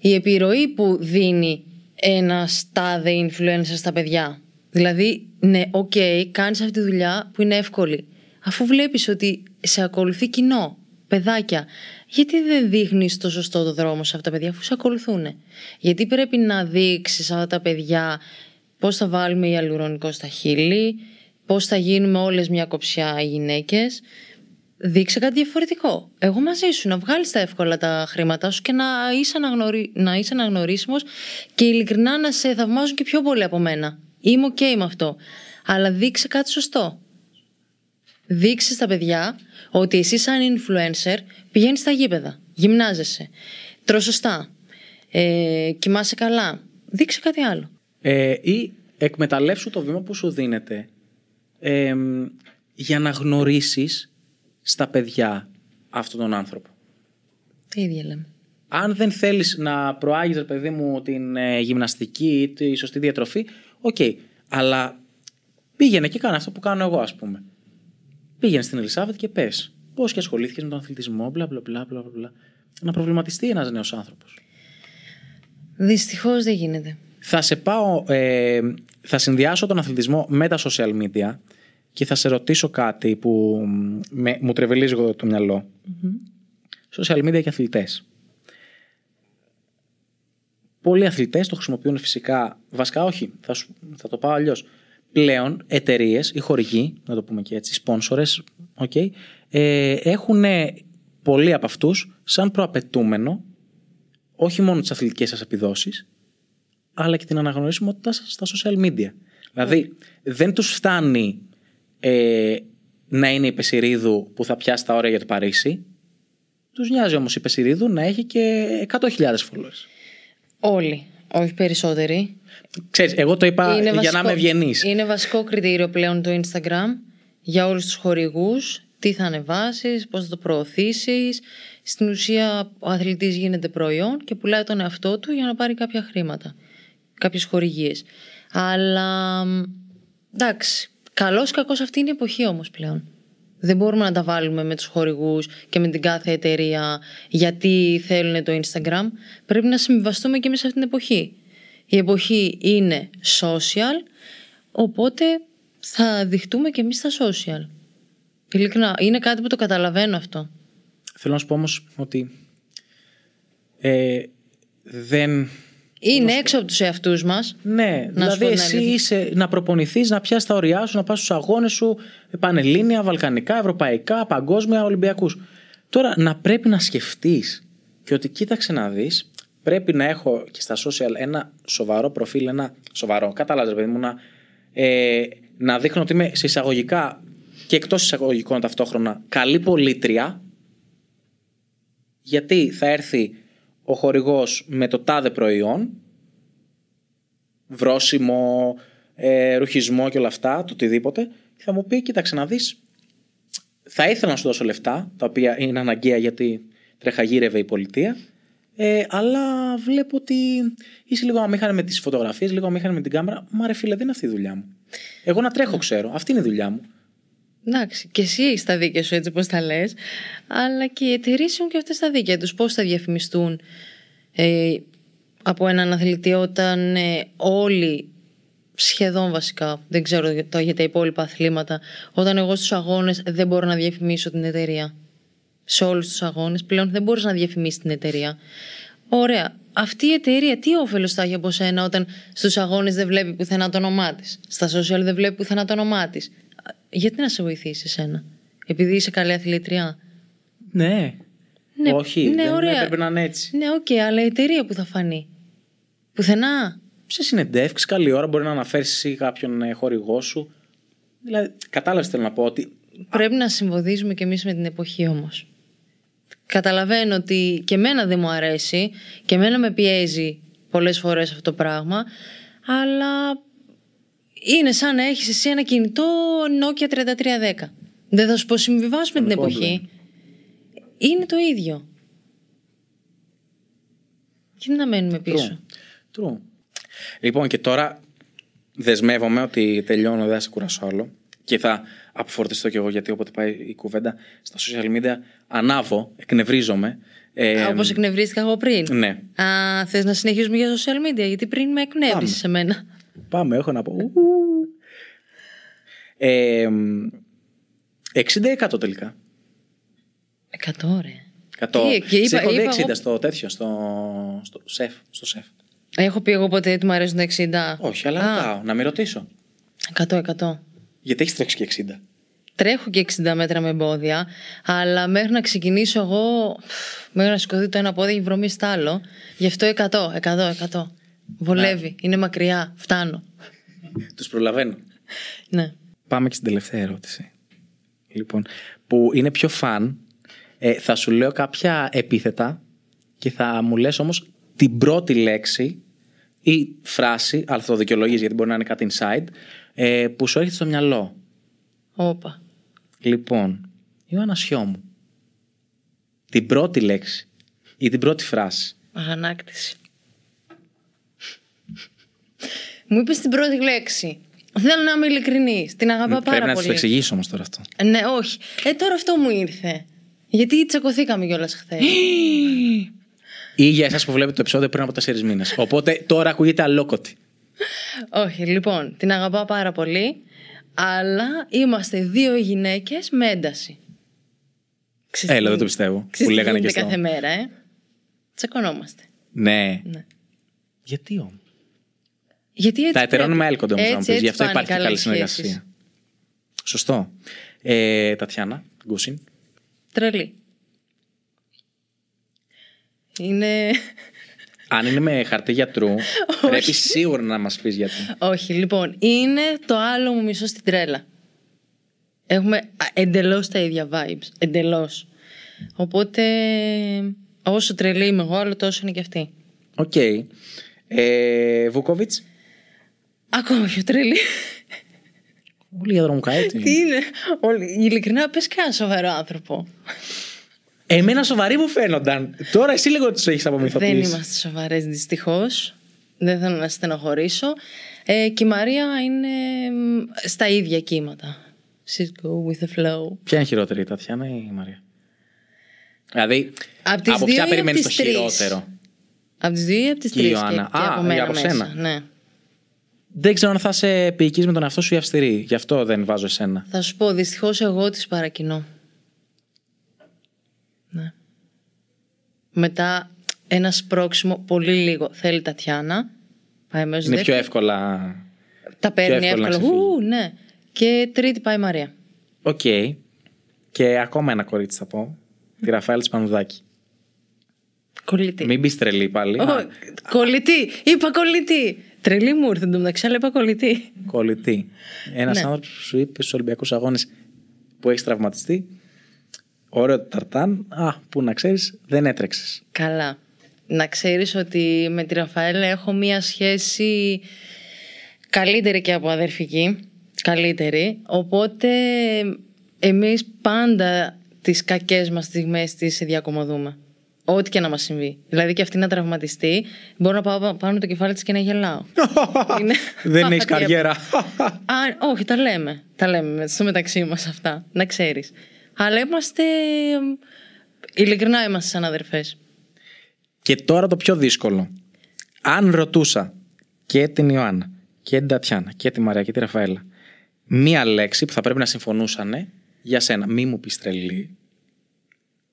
η επιρροή που δίνει ένα τάδε influencer στα παιδιά. Δηλαδή, ναι, ok, okay, κάνεις αυτή τη δουλειά που είναι εύκολη. Αφού βλέπεις ότι σε ακολουθεί κοινό, παιδάκια, γιατί δεν δείχνεις το σωστό το δρόμο σε αυτά τα παιδιά, αφού σε ακολουθούν. Γιατί πρέπει να δείξεις αυτά τα παιδιά πώς θα βάλουμε ιαλουρονικό στα χείλη, πώς θα γίνουμε όλες μια κοψιά οι γυναίκες; Δείξε κάτι διαφορετικό. Εγώ μαζί σου να βγάλεις τα εύκολα τα χρήματά σου και να είσαι, αναγνωρι... να είσαι αναγνωρίσιμος και ειλικρινά να σε θαυμάζουν και πιο πολύ από μένα. Είμαι οκ με αυτό. Αλλά δείξε κάτι σωστό. Δείξε στα παιδιά ότι εσύ σαν influencer πηγαίνεις στα γήπεδα, γυμνάζεσαι, τρως σωστά, ε, κοιμάσαι καλά. Δείξε κάτι άλλο. Ε, ή εκμεταλλεύσου το βήμα που σου δίνεται ε, για να γνωρίσεις στα παιδιά αυτόν τον άνθρωπο. Τι ίδια λέμε. Αν δεν θέλεις να προάγεις, ρε παιδί μου, την ε, γυμναστική ή τη σωστή διατροφή, ok. Okay. Αλλά πήγαινε και κάνε αυτό που κάνω εγώ, ας πούμε. Πήγαινε στην Ελισάβετ και πες. Πώς και ασχολήθηκες με τον αθλητισμό, μπλα μπλα μπλα μπλα. μπλα. Να προβληματιστεί ένας νέος άνθρωπος. Δυστυχώς δεν γίνεται. Θα σε πάω. Ε, θα συνδυάσω τον αθλητισμό με τα social media και θα σε ρωτήσω κάτι που με, μου τρεβελίζει εγώ το μυαλο Social media και αθλητές. Πολλοί αθλητές το χρησιμοποιούν φυσικά. Βασικά, όχι. Θα, θα το πάω αλλιώς πλέον εταιρείες ή χορηγοί, να το πούμε και έτσι, σπόνσορε, okay, ε, έχουν πολλοί από αυτούς σαν προαπαιτούμενο όχι μόνο τις αθλητικές σας επιδόσεις, αλλά και την αναγνωρίσιμότητά σας στα social media. Δηλαδή, δεν τους φτάνει ε, να είναι η Πεσηρίδου που θα πιάσει τα όρια για το Παρίσι. Τους νοιάζει όμως η Πεσηρίδου να έχει και 100.000 followers. Όλοι. Όχι περισσότεροι. Ξέρεις, εγώ το είπα Είναι για βασικό- να είμαι ευγενή. Είναι βασικό κριτήριο πλέον το Instagram για όλους τους χορηγούς. Τι θα ανεβάσεις, πώς θα το προωθήσεις. Στην ουσία ο αθλητής γίνεται προϊόν και πουλάει τον εαυτό του για να πάρει κάποια χρήματα. Κάποιες χορηγίες. Αλλά μ, εντάξει, καλός κακός αυτή είναι η εποχή όμως πλέον. Δεν μπορούμε να τα βάλουμε με τους χορηγούς και με την κάθε εταιρεία γιατί θέλουν το Instagram. Πρέπει να συμβιβαστούμε και εμείς σε αυτήν την εποχή. Η εποχή είναι social, οπότε θα δειχτούμε και εμείς στα social. Ειλικρινά, είναι κάτι που το καταλαβαίνω αυτό. Θέλω να σου πω όμως ότι ε, δεν. Είναι έξω από τους εαυτούς μας. Ναι, σου δηλαδή πω την εσύ αλήθεια. είσαι να προπονηθείς, να πιάσεις τα ωριά σου, να πας στους αγώνες σου, πανελλήνια, βαλκανικά, ευρωπαϊκά, παγκόσμια, Ολυμπιακούς. Τώρα να πρέπει να σκεφτείς και ότι κοίταξε να δεις, πρέπει να έχω και στα social ένα σοβαρό προφίλ, ένα σοβαρό, κατάλαβες παιδί μου, να, ε, να δείχνω ότι είμαι σε εισαγωγικά και εκτός εισαγωγικών ταυτόχρονα καλή πολίτρια, γιατί θα έρθει ο χορηγός με το τάδε προϊόν, βρόσιμο, ε, ρουχισμό και όλα αυτά, το οτιδήποτε, και θα μου πει, κοίταξε να δεις, θα ήθελα να σου δώσω λεφτά, τα οποία είναι αναγκαία γιατί τρεχαγύρευε η πολιτεία, ε, αλλά βλέπω ότι είσαι λίγο αμήχανη με τις φωτογραφίες, λίγο αμήχανη με την κάμερα. Μα ρε φίλε, δεν είναι αυτή η δουλειά μου. Εγώ να τρέχω ξέρω, αυτή είναι η δουλειά μου. Εντάξει, και εσύ έχεις τα δίκαια σου έτσι πώς τα λες, αλλά και οι εταιρείες έχουν και αυτές τα δίκαια τους. Πώς θα διαφημιστούν ε, από έναν αθλητή όταν ε, όλοι, σχεδόν βασικά, δεν ξέρω για τα, για τα υπόλοιπα αθλήματα, όταν εγώ στους αγώνες δεν μπορώ να διαφημίσω την εταιρεία. Σε όλους τους αγώνες πλέον δεν μπορείς να διαφημίσεις την εταιρεία. Ωραία. Αυτή η εταιρεία τι όφελος θα έχει από σένα όταν στους αγώνες δεν βλέπει πουθενά το όνομά της; Στα social δεν βλέπει πουθενά το όνομά της; Γιατί να σε βοηθήσει εσένα. Επειδή είσαι καλή αθλήτρια; Ναι. Ναι, Όχι, ναι, δεν ωραία. έπρεπε να είναι έτσι. Ναι, οκ, αλλά η εταιρεία που θα φανεί; Πουθενά; σε συνεντεύξεις, καλή ώρα μπορεί να αναφέρεις εσύ κάποιον ε, χορηγό σου. Δηλαδή, κατάλαβες θέλω να πω ότι. Πρέπει να συμβαδίζουμε κι εμείς με την εποχή όμως. Καταλαβαίνω ότι και εμένα δεν μου αρέσει και εμένα με πιέζει πολλές φορές αυτό το πράγμα, αλλά είναι σαν να έχεις εσύ ένα κινητό Nokia 3310. Δεν θα σου πω συμβιβάσουμε την Τον εποχή. Είναι το ίδιο. Και να μένουμε πίσω; True. True. Λοιπόν, και τώρα δεσμεύομαι ότι τελειώνω, δεν θα σε κουράσω άλλο. Και θα αποφορτιστώ κι εγώ γιατί όποτε πάει η κουβέντα στα social media ανάβω, εκνευρίζομαι. Ε, Όπως εκνευρίστηκα εγώ πριν. Ναι. Α, θες να συνεχίσουμε για social media, γιατί πριν με εκνεύρισες σε μένα. Πάμε, έχω να πω. Ου. Ε, 60 100 τελικά. 100 ρε. 100. Τι, και είπα- Σε έχω δει είπα 60 εγώ- στο τέτοιο, στο, στο σεφ. Στο σεφ. Έχω πει εγώ ποτέ ότι μου αρέσουν τα 60. Όχι, αλλά Α, ρωτάω, να με ρωτήσω. 100, 100. Γιατί έχεις τρέξει και 60. Τρέχω και 60 μέτρα με εμπόδια, αλλά μέχρι να ξεκινήσω εγώ, μέχρι να σηκωθεί το ένα πόδι, έχει βρωμίσει το άλλο. Γι' αυτό 100, 100, 100. Βολεύει, είναι μακριά, φτάνω. Τους προλαβαίνω. Ναι. Πάμε και στην τελευταία ερώτηση. Λοιπόν, που είναι πιο φαν. Ε, θα σου λέω κάποια επίθετα και θα μου λες όμως την πρώτη λέξη ή φράση, αλλά θα το δικαιολογείς γιατί μπορεί να είναι κάτι inside, ε, που σου έρχεται στο μυαλό. Όπα. Λοιπόν, Ιωάννα Σιώ μου. Την πρώτη λέξη ή την πρώτη φράση. Αγανάκτηση. Μου είπες την πρώτη λέξη. Θέλω να είμαι ειλικρινή. Την αγαπά πάρα Πρέπει να πολύ. του το εξηγήσω όμως τώρα αυτό. Ναι, όχι. Ε, τώρα αυτό μου ήρθε. Γιατί τσακωθήκαμε κιόλας χθες. [gasps] Ή για εσάς που βλέπετε το επεισόδιο πριν από τέσσερις μήνες. Οπότε τώρα ακούγεται αλόκοτη. όχι, λοιπόν, την αγαπά πάρα πολύ. Αλλά είμαστε δύο γυναίκες με ένταση. Ξέρεις Έλα, τι- δεν το πιστεύω. ξέρεις Που τι λέγανε και γίνεται στο... κάθε μέρα, ε. Τσακωνόμαστε. Ναι. Ναι. Γιατί όμως; Γιατί έτσι Τα ετερόνυμα πρέπει. έλκονται όμω να μου Έτσι, πεις. έτσι Γι' αυτό πάνε υπάρχει και καλή καλές συνεργασία. σχέσεις. Σωστό. Ε, Τατιάνα, Γκούσιν. Τρελή. Είναι. Αν είναι με χαρτί γιατρού, [laughs] πρέπει σίγουρα να μας πεις γιατί. Όχι, λοιπόν, είναι το άλλο μου μισό στην τρέλα. Έχουμε εντελώς τα ίδια vibes. Εντελώς. Οπότε, όσο τρελή είμαι εγώ, άλλο τόσο είναι και αυτή. Οκ. Ε, Βούκοβιτς. Ακόμα πιο τρελή. Όλοι για δέσιμο έτσι. Τι είναι; Όλοι, ειλικρινά, πες κανένα σοβαρό άνθρωπο. Εμένα σοβαροί μου φαίνονταν. Τώρα εσύ λίγο τους έχεις απομυθοποιήσει. Δεν είμαστε σοβαρές, δυστυχώς. Δεν θέλω να στενοχωρήσω. Ε, και η Μαρία είναι μ, στα ίδια κύματα. She's go with the flow. Ποια είναι χειρότερη, η Τατιάνα ή η Μαρία; Δηλαδή, Απ' τις από δύο ποια ή απ' περιμένει το τις τρεις; χειρότερο; Από τις δύο ή από τις Και η τρεις. Ιωάννα. Και, Α, από για μένα από μέσα. σένα. Ναι. Δεν ξέρω αν θα είσαι επίοικη με τον εαυτό σου ή αυστηρή. Γι' αυτό δεν βάζω εσένα. Θα σου πω, δυστυχώς εγώ τις παρακινώ. Μετά ένα σπρώξιμο, πολύ λίγο. Θέλει η Τατιάνα. Πάει μέσα Είναι πιο εύκολα. Τα παίρνει εύκολο να εύκολα. ξεφύγει. Ου, ναι. Και τρίτη πάει η Μαρία. Οκ. Και ακόμα ένα κορίτσι θα πω. Τη Ραφαέλα Σπανουδάκη. Κολλητή. Μην πεις τρελή πάλι. Ω, κολλητή. Είπα κολλητή. Τρελή μου ήρθε εντωμεταξύ, αλλά είπα κολλητή. Κολλητή. Ένας Ναι. άνθρωπος που σου είπε στους Ολυμπιακούς Αγώνες που έχεις τραυματιστεί. Ωραίο ταρτάν. Α, που να ξέρεις, δεν έτρεξες. Καλά. Να ξέρεις ότι με τη Ραφαέλα έχω μία σχέση καλύτερη και από αδερφική. Καλύτερη. Οπότε εμείς πάντα τις κακές μας στιγμές τις διακομωδούμε. Ό,τι και να μας συμβεί. Δηλαδή και αυτή να τραυματιστεί, μπορώ να πάω πάνω από το κεφάλι της και να γελάω. [laughs] Είναι- δεν έχεις Τι καριέρα. Α, όχι, τα λέμε. Τα λέμε στο μεταξύ μας αυτά. Να ξέρεις. Αλλά είμαστε... Ειλικρινά είμαστε σαν αδερφές. Και τώρα το πιο δύσκολο. Αν ρωτούσα και την Ιωάννα και την Τατιάνα και τη Μαρία και τη Ραφαέλα μία λέξη που θα πρέπει να συμφωνούσαν για σένα. Μη μου πεις τρελή.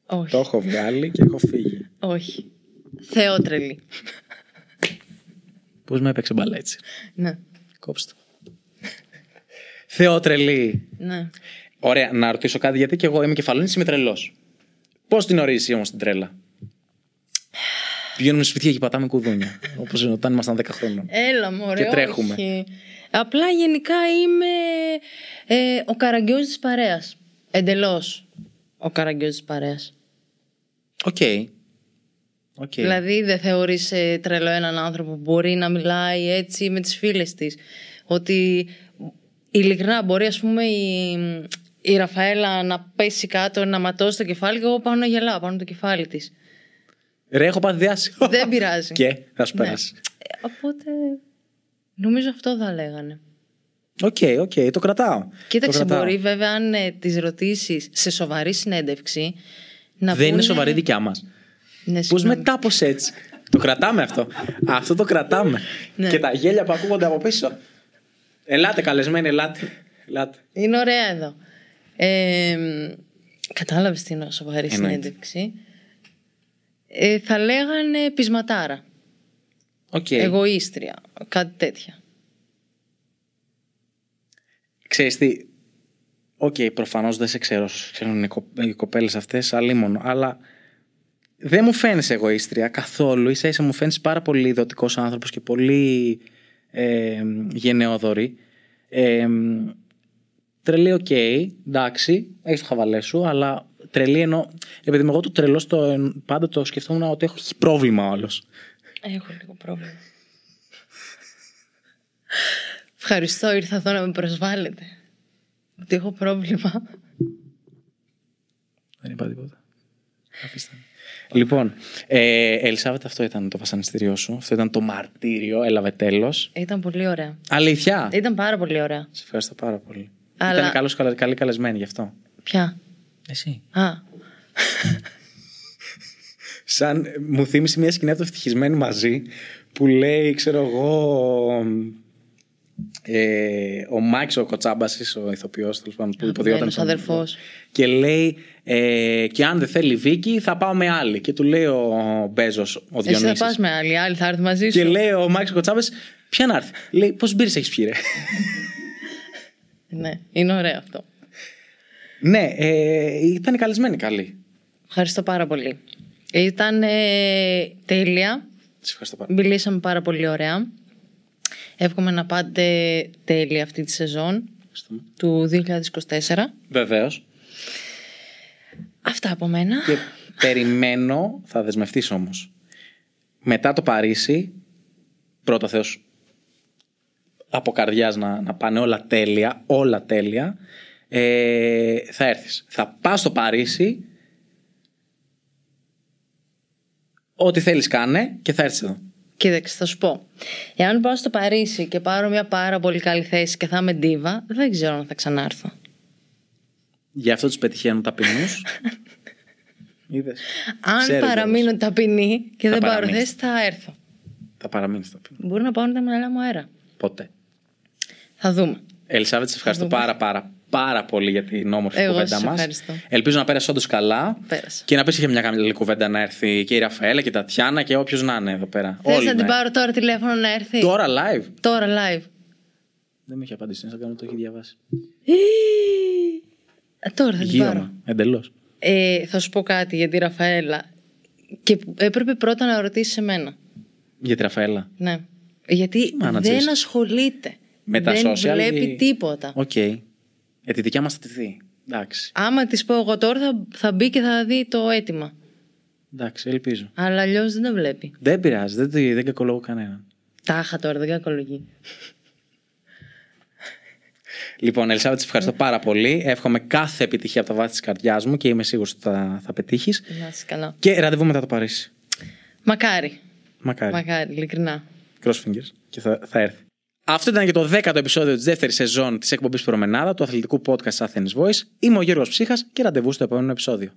Όχι. Το έχω βγάλει και έχω φύγει. Όχι. Θεότρελη. Πώς με έπαιξε μπαλά έτσι. Ναι. Κόψτε το. Θεότρελη. Ναι. Ωραία, να ρωτήσω κάτι γιατί και εγώ είμαι κεφαλόνι, είμαι τρελός. Πώς την ορίζει όμως την τρέλα; Πηγαίνουμε σπίτια και πατάμε κουδούνια. Όπως όταν ήμασταν 10 χρόνων. Έλα μωρέ, Και τρέχουμε. όχι. Απλά γενικά είμαι ε, ο καραγκιόζης της παρέας. Εντελώς ο καραγκιόζης της παρέας. Ok. Ok. Δηλαδή δεν θεωρείς ε, τρελό έναν άνθρωπο που μπορεί να μιλάει έτσι με τις φίλες της. Ότι ειλικρινά μπορεί ας πούμε η, η Ραφαέλα να πέσει κάτω, να ματώσει το κεφάλι και εγώ πάνω να γελάω πάνω από το κεφάλι της. Ρε, έχω πάθει διάσειση. Δεν πειράζει. [laughs] Και θα σου Ναι. περάσει. Ε, Οπότε νομίζω αυτό θα λέγανε. Ok, ok, το κρατάω. Κοίταξε, το κρατάω. μπορεί βέβαια αν ε, τις ρωτήσεις σε σοβαρή συνέντευξη. Να Δεν είναι πούνε- σοβαρή δικιά μας. Ναι, Πώς συγγνώμη. μετά πώς έτσι. το κρατάμε αυτό. Αυτό το κρατάμε. Ναι. Και τα γέλια που ακούγονται από πίσω. Ελάτε, καλεσμένοι, ελάτε. ελάτε. Είναι ωραία εδώ. Ε, Κατάλαβες τι είναι σοβαρή Εννοείται. συνέντευξη. Ε, θα λέγανε πεισματάρα. Οκ. Εγωίστρια. Κάτι τέτοια. Ξέρεις τι, οκ, προφανώς δεν σε ξέρω, σε ξέρουν οι, κο- οι κοπέλες αυτές, αλίμονο, αλλά δεν μου φαίνεσαι εγωίστρια καθόλου, ίσα ίσα μου φαίνεσαι πάρα πολύ δοτικός άνθρωπος και πολύ ε, γενναιόδωρη. Ε, τρελή, οκ, εντάξει, έχεις το χαβαλέ σου, αλλά τρελή ενώ, επειδή εγώ το τρελό στο, πάντα το σκεφτόμουν ότι έχω έχει πρόβλημα ο άλλος. Έχω λίγο πρόβλημα. Ευχαριστώ, ήρθα εδώ να με προσβάλλετε. Ότι έχω πρόβλημα. Δεν είπα τίποτα. Αφήστε με. Λοιπόν, ε, Ελισάβετ, αυτό ήταν το βασανιστήριό σου. Αυτό ήταν το μαρτύριο. Έλαβε τέλος. Ήταν πολύ ωραία. Αλήθεια; Ήταν πάρα πολύ ωραία. Σε ευχαριστώ πάρα πολύ. Αλλά- Ήταν καλός, καλα- καλή καλεσμένη γι' αυτό. Ποια; Εσύ. Α, Σαν μου θύμισε μια σκηνή από το ευτυχισμένοι μαζί που λέει, ξέρω εγώ. Ε, ο Μάκης ο Κοτσάμπασης, ο ηθοποιός που υποδιόταν. Αγαπημένος τον- αδερφός. Και λέει, ε, και αν δεν θέλει η Βίκη, θα πάω με άλλη. Και του λέει ο Μπέζος, ο εσύ θα Διονύσης. πας με άλλη, άλλη θα έρθει μαζί σου. Και λέει ο Μάκης Κοτσάμπα, ποια να έρθει. Λέει, πώ μπύρες έχεις πιει, ρε. [laughs] Ναι, είναι ωραίο αυτό. ναι, ε, ήταν καλεσμένη καλή. Ευχαριστώ πάρα πολύ. Ήταν ε, τέλεια. Σε ευχαριστώ πάρα πολύ. Μιλήσαμε πάρα πολύ ωραία. Εύχομαι να πάτε τέλεια αυτή τη σεζόν Ευχαριστούμε. του 2024. Βεβαίως. Αυτά από μένα. Και περιμένω, θα δεσμευτείς όμως. Μετά το Παρίσι, πρώτα Θεός από καρδιάς να, να πάνε όλα τέλεια, όλα τέλεια, ε, θα έρθεις. Θα πας στο Παρίσι, ό,τι θέλεις κάνε και θα έρθεις εδώ. Κοίταξε, θα σου πω. Εάν πάω στο Παρίσι και πάρω μια πάρα πολύ καλή θέση και θα είμαι ντίβα, δεν ξέρω αν θα ξανάρθω. Γι' αυτό τους πετυχαίνουν ταπεινούς. [laughs] Είδες. Αν Ξέρετε παραμείνω όμως. ταπεινή και Θα δεν πάρω παραμείνεις. θέση, θα έρθω. Θα παραμείνεις ταπεινό. Μπορεί να πάω τα μυαλά μου αέρα. Ποτέ. Θα δούμε. Ελισάβετ, σε ευχαριστώ δούμε. πάρα πάρα πάρα πολύ για την όμορφη Εγώ κουβέντα σας μας. ευχαριστώ. Ελπίζω να πέρασε όντως καλά. Πέρασε. Και να πεις είχε μια καλή κουβέντα να έρθει και η Ραφαέλα και η Τατιάνα και όποιος να είναι εδώ πέρα. Θες Όλοι να την ναι. πάρω τώρα τηλέφωνο να έρθει; Τώρα live; Τώρα live. Δεν με έχει απαντήσει. Να κάνω το έχει διαβάσει. Ε, τώρα θα την πάρω. Γύρω εντελώς. Ε, θα σου πω κάτι για τη Ραφαέλα. Και έπρεπε πρώτα να ρωτήσεις εμένα. Για τη Ραφαέλα. Ναι. Γιατί Μάνα δεν της. ασχολείται. Με τα δεν social. βλέπει ή- τίποτα. Οκ. Ε, τη δικιά μας θα τη δει. Εντάξει. Άμα της πω εγώ τώρα θα, θα μπει και θα δει το αίτημα. Εντάξει, ελπίζω. Αλλά αλλιώς δεν το βλέπει. Δεν πειράζει. Δεν, τη- δεν κακολογώ κανέναν. Τάχα τώρα, δεν κακολογεί. Λοιπόν, Ελισάβετ, σε ευχαριστώ πάρα πολύ. Εύχομαι κάθε επιτυχία από τα βάθη της καρδιάς μου και είμαι σίγουρος ότι θα, θα πετύχεις. Να είσαι καλά. Και ραντεβού μετά το Παρίσι. Μακάρι. Μακάρι. Μακάρι, ειλικρινά. Cross fingers. Και θα, θα έρθει. Αυτό ήταν και το δέκατο επεισόδιο της δεύτερης σεζόν της εκπομπής Προμενάδα του αθλητικού podcast Athens Voice. Είμαι ο Γιώργος Ψύχας και ραντεβού στο επόμενο επεισόδιο.